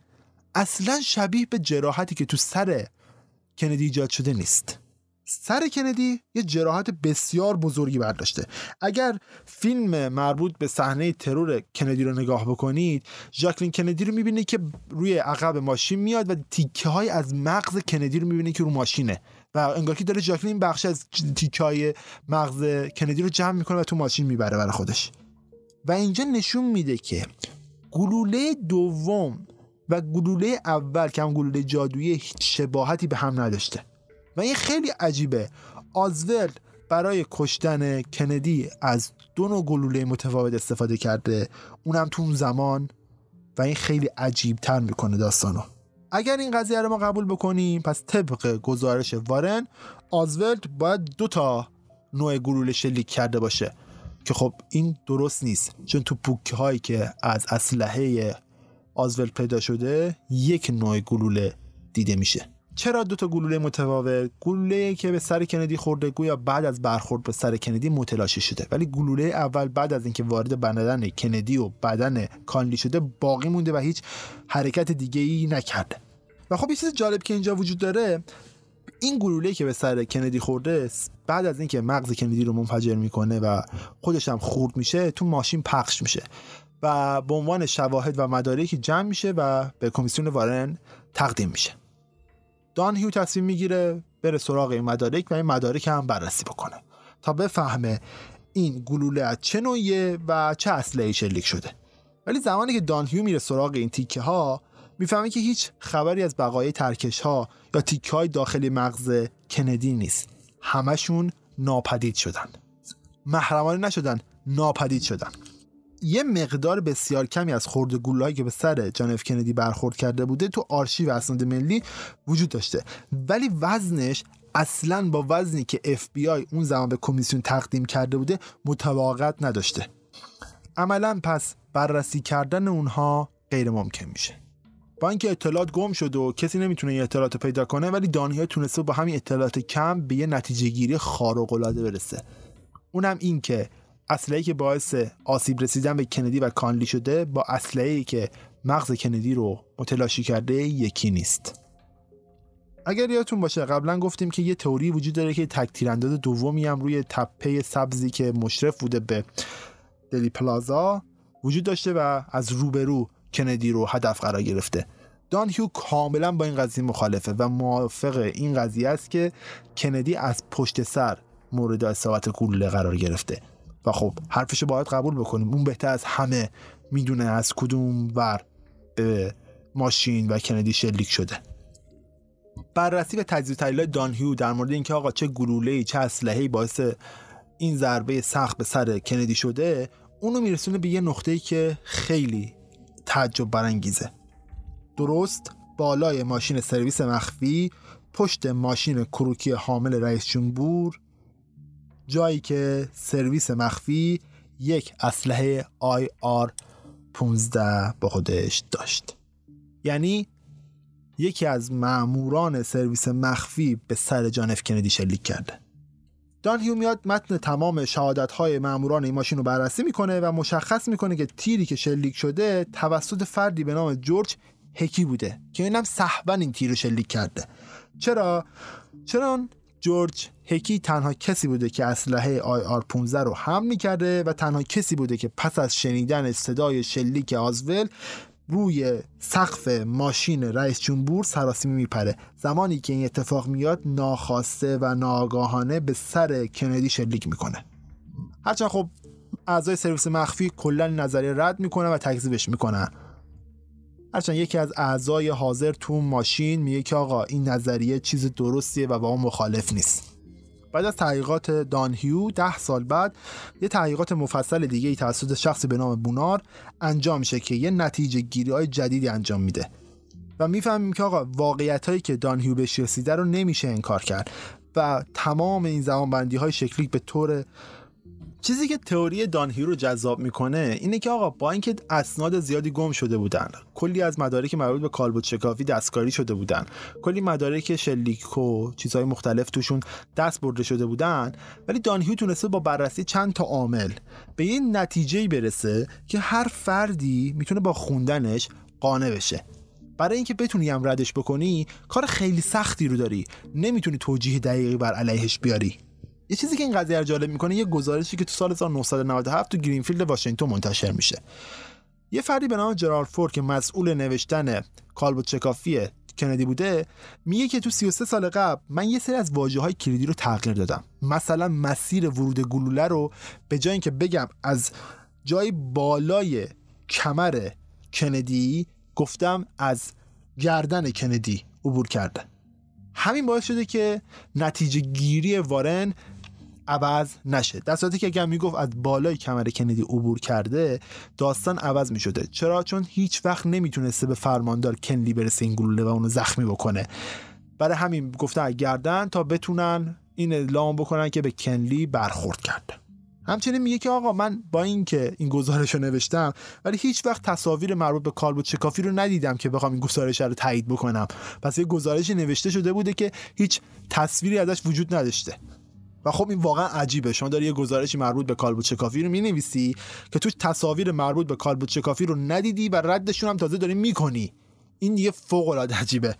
اصلا شبیه به جراحتی که تو سر کندی ایجاد شده نیست. سر کندی یه جراحت بسیار بزرگی برداشته. اگر فیلم مربوط به صحنه ترور کندی رو نگاه بکنید ژاکلین کندی رو می‌بینید که روی عقب ماشین میاد و تیکه های از مغز کندی رو می‌بینید که رو ماشینه. و انگار که داره ژاکلین بخش از تیکه های مغز کندی رو جمع می‌کنه و تو ماشین می‌بره برای خودش. و اینجا نشون میده که گلوله دوم و گلوله اول که هم گلوله جادویی هیچ شباهتی به هم نداشته. و این خیلی عجیبه. آزولد برای کشتن کندی از دو نوع گلوله متفاوت استفاده کرده. اونم تو اون زمان و این خیلی عجیب تر می‌کنه داستانو. اگر این قضیه رو ما قبول بکنیم پس طبق گزارش وارن آزولد باید دو تا نوع گلوله شلیک کرده باشه. که خب این درست نیست. چون تو پوکه هایی که از اسلحه آزولد پیدا شده یک نوع گلوله دیده میشه. چرا دو تا گلوله متفاوت؟ گلوله که به سر کندی خورده گویا بعد از برخورد به سر کندی متلاشی شده. ولی گلوله اول بعد از اینکه وارد بدن کندی و بدن کانلی شده باقی مونده و هیچ حرکت دیگه ای نکرده. و خب یه چیز جالب که اینجا وجود داره این گلوله که به سر کندی خورده بعد از اینکه مغز کندی رو منفجر می‌کنه و خودش هم خورد میشه تو ماشین پخش میشه. و به عنوان شواهد و مدارکی جمع میشه و به کمیسیون وارن تقدیم میشه. دان هیو تصمیم می‌گیره بره سراغ این مدارک و این مدارک هم بررسی بکنه تا بفهمه این گلوله از چه نوعیه و چه اسلحه‌ای شلیک شده. ولی زمانی که دان هیو میره سراغ این تیکه ها می‌فهمه که هیچ خبری از بقای ترکش ها یا تیکه های داخلی مغز کندی نیست. همشون ناپدید شدن. محرمانه نشدن ناپدید شدن. یه مقدار بسیار کمی از خرده گلوله‌هایی که به سر جان اف کندی برخورد کرده بوده تو آرشیو اسناد ملی وجود داشته. ولی وزنش اصلا با وزنی که اف بی آی اون زمان به کمیسیون تقدیم کرده بوده مطابقت نداشته. عملا پس بررسی کردن اونها غیر ممکن میشه. با اینکه اطلاعات گم شد و کسی نمی‌تونه این اطلاعات پیدا کنه ولی دانیال تونسته با همین اطلاعات کم به یه نتیجه گیری خارق العاده برسه. اونم این که اسلحه‌ای که باعث آسیب رسیدن به کندی و کانلی شده با اسلحه‌ای که مغز کندی رو متلاشی کرده یکی نیست. اگر یادتون باشه قبلا گفتیم که یه تئوری وجود داره که تک تیرانداز دومی هم روی تپه سبزی که مشرف بوده به دلی پلازا وجود داشته و از روبرو کندی رو هدف قرار گرفته. دان هیو کاملا با این قضیه مخالفه و موافق این قضیه است که کندی از پشت سر مورد اصابت گلوله قرار گرفته. و خب حرفشو باید قبول بکنیم. اون بهتر از همه می‌دونه از کدوم ور ماشین و کندی شلیک شده. بررسی و تجزیه تحلیل دانهیو در مورد اینکه آقا چه گلوله چه اسلحه‌ای باعث این ضربه سخت به سر کندی شده اونو میرسونه به یه نقطه‌ای که خیلی تعجب برانگیزه. درست بالای ماشین سرویس مخفی پشت ماشین کروکی حامل رئیس جمهور جایی که سرویس مخفی یک اسلحه AR 15 با خودش داشت. یعنی یکی از ماموران سرویس مخفی به سر جان اف کندی شلیک کرده. دان میاد متن تمام شهادت های ماموران این ماشین رو بررسی می‌کنه و مشخص می‌کنه که تیری که شلیک شده توسط فردی به نام جورج هکی بوده که اینم صحبا این تیر رو شلیک کرده. چرا؟ چرا جورج هکی تنها کسی بوده که اسلحه آی آر 15 رو هم می‌کرده و تنها کسی بوده که پس از شنیدن صدای شلیک آزول روی سقف ماشین رئیس جمهور سراسیمه میپره. زمانی که این اتفاق میاد ناخواسته و ناگاهانه به سر کندی شلیک می‌کنه. هرچند خب اعضای سرویس مخفی کلا نظریه رد می‌کنه و تکذیبش می‌کنن هرچند یکی از اعضای حاضر تو ماشین میگه که آقا این نظریه چیز درستیه و با اون مخالف نیست. بعد از تحقیقات دانهیو ده سال بعد یه تحقیقات مفصل دیگه ای توسط شخصی به نام بونار انجام میشه که یه نتیجه گیری های جدیدی انجام میده. و می‌فهمیم که آقا واقعیت هایی که دانهیو بهش رسیده رو نمیشه انکار کرد. و تمام این زمانبندی های شکلی به طور چیزی که تئوری دانهی رو جذاب می‌کنه اینه که آقا با اینکه اسناد زیادی گم شده بودن کلی از مدارک مربوط به کالبوت شکافی دستکاری شده بودن کلی مدارک شلیک و چیزهای مختلف توشون دست برده شده بودن ولی دانهیو تونسته با بررسی چند تا عامل به این نتیجه برسه که هر فردی می‌تونه با خوندنش قانع بشه. برای اینکه بتونی هم ردش بکنی کار خیلی سختی رو داری. نمی‌تونی توجیه دقیقی بر علیهش بیاری. یه چیزی که این قضیه رو جالب می‌کنه یه گزارشی که تو سال 1997 تو گرینفیلد واشنگتن منتشر میشه. یه فردی به نام جرالد فورد که مسئول نوشتن کالبد شکافی کندی بوده میگه که تو 33 سال قبل من یه سری از واژه های کلیدی رو تغییر دادم. مثلا مسیر ورود گلوله رو به جای اینکه بگم از جای بالای کمر کندی گفتم از گردن کندی عبور کرده. همین باعث شده که نتیجه گیری وارن عوض نشه. در صورتی که اگر می‌گفت از بالای کمر کندی عبور کرده داستان عوض می‌شده. چرا؟ چون هیچ وقت نمی‌تونسته به فرماندار کنلی برسه این گلوله و اونو زخمی بکنه. برای همین گفتن گردن تا بتونن این اعلام بکنن که به کنلی برخورد کرده همچنین میگه که آقا من با اینکه این گزارش رو نوشتم ولی هیچ وقت تصاویر مربوط به کالبوت شکافی رو ندیدم که بخوام این گزارش رو تایید بکنم. پس یه گزارشی نوشته شده بوده که هیچ تصویری ازش وجود نداشته. و خب این واقعا عجیبه. شما داری یه گزارشی مربوط به کالبوت شکافی رو می‌نویسی که توش تصاویر مربوط به کالبوت شکافی رو ندیدی و ردشون هم تازه داری می‌کنی. این دیگه فوق العاده عجیبه.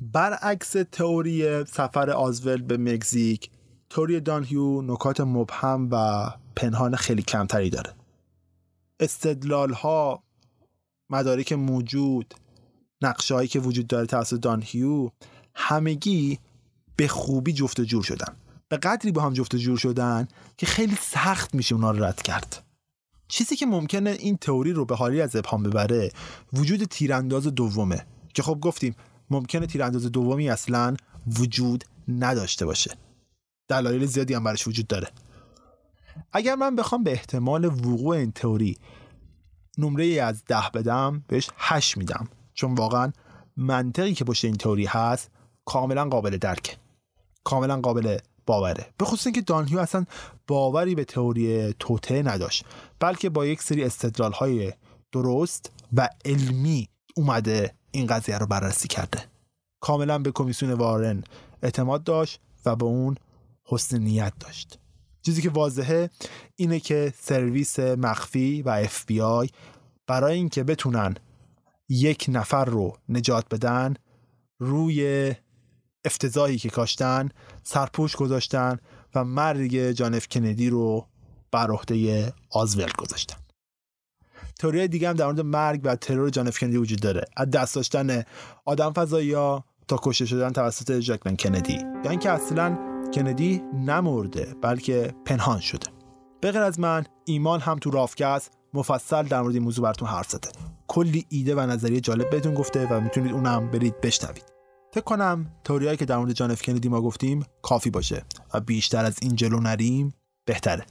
برعکس تئوری سفر آزول به مکزیک تئوری دانهیو نکات مبهم و پنهان خیلی کمتری داره. استدلال ها مدارک موجود نقشه هایی که وجود داره توسط دانهیو همگی به خوبی جفت و جور شدن. به قدری با هم جفت جور شدن که خیلی سخت میشه اونا رو رد کرد. چیزی که ممکنه این تئوری رو به حالی از ابهام ببره وجود تیرانداز دومه. که خب گفتیم ممکنه تیرانداز دومی اصلا وجود نداشته باشه. دلایل زیادی هم برش وجود داره. اگر من بخوام به احتمال وقوع این تئوری نمره ای از ده بدم بهش هشت میدم. چون واقعا منطقی که پشت این تئوری هست کاملا قابل درکه. کاملا قابل باوره. به خصوص اینکه دانهیو اصلا باوری به تئوری توته نداشت بلکه با یک سری استدلال های درست و علمی اومده این قضیه رو بررسی کرده. کاملا به کمیسیون وارن اعتماد داشت و به اون حسن نیت داشت. چیزی که واضحه اینه که سرویس مخفی و اف بی آی برای اینکه بتونن یک نفر رو نجات بدن روی افتضاحی که کاشتن سرپوش گذاشتن و مرگ جان اف کندی رو بر عهده اسوالد گذاشتن. تئوری دیگه هم در مورد مرگ و ترور جان اف کندی وجود داره. از دست داشتن آدم فضایی ها تا کشته شدن توسط جاکلین کندی. یا اینکه اصلا کندی نمرده بلکه پنهان شده. به غیر از من ایمان هم تو رافکست مفصل در مورد این موضوع براتون حرف زده. کلی ایده و نظریه جالب بهتون گفته و می‌تونید اونم برید بشنوید. فکر کنم تئوری‌هایی که در مورد جان اف کندی ما گفتیم کافی باشه و بیشتر از این جلو نریم بهتره.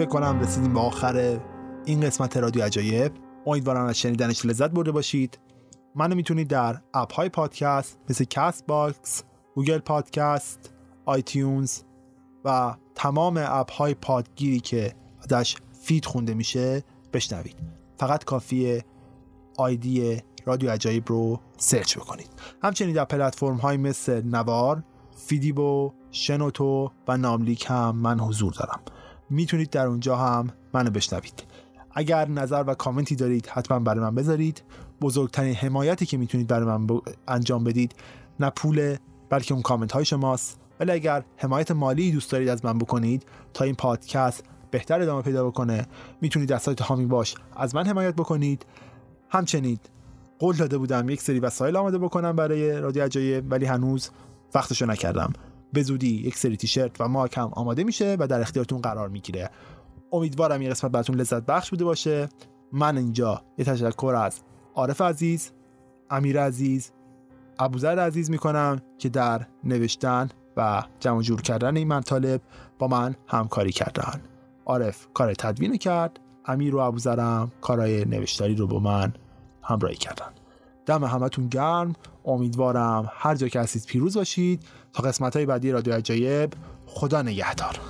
فکر کنم رسیدیم به آخر این قسمت رادیو عجایب. امیدوارم از شنیدنش لذت برده باشید. منو می‌تونید در app های پادکست مثل Castbox Google Podcast iTunes و تمام app های پادگیری که ازش feed خونده میشه بشنوید. فقط کافیه ID رادیو عجایب رو search بکنید. همچنین در پلتفرم های مثل نوار فیدیبو شنوتو و ناملیک هم من حضور دارم. می‌تونید در اونجا هم منو بشنوید. اگر نظر و کامنتی دارید حتما برای من بذارید. بزرگترین حمایتی که می‌تونید برای من ب... انجام بدید نه پول بلکه اون کامنت های شماست. ولی اگر حمایت مالی دوست دارید از من بکنید تا این پادکست بهتر ادامه پیدا بکنه می‌تونید از سایت هامی باش از من حمایت بکنید. همچنین قول داده بودم یک سری وسایل آماده بکنم برای رادیو عجایب ولی هنوز وقتشو نکردم. به زودی یک سری تیشرت و ماک هم آماده میشه و در اختیارتون قرار می‌گیره. امیدوارم این قسمت براتون لذت بخش بوده باشه. من اینجا یه تشکر از عارف عزیز امیر عزیز ابوذر عزیز می‌کنم که در نوشتن و جمع جور کردن این مطالب با من همکاری کردن. عارف کار تدوین کرد امیر و ابوذرم کارهای نوشتاری رو با من همراهی کردن. دم همتون گرم. امیدوارم هر جا که هستید پیروز باشید. تا قسمت های بعدی رادیو عجایب خدا نگهدار.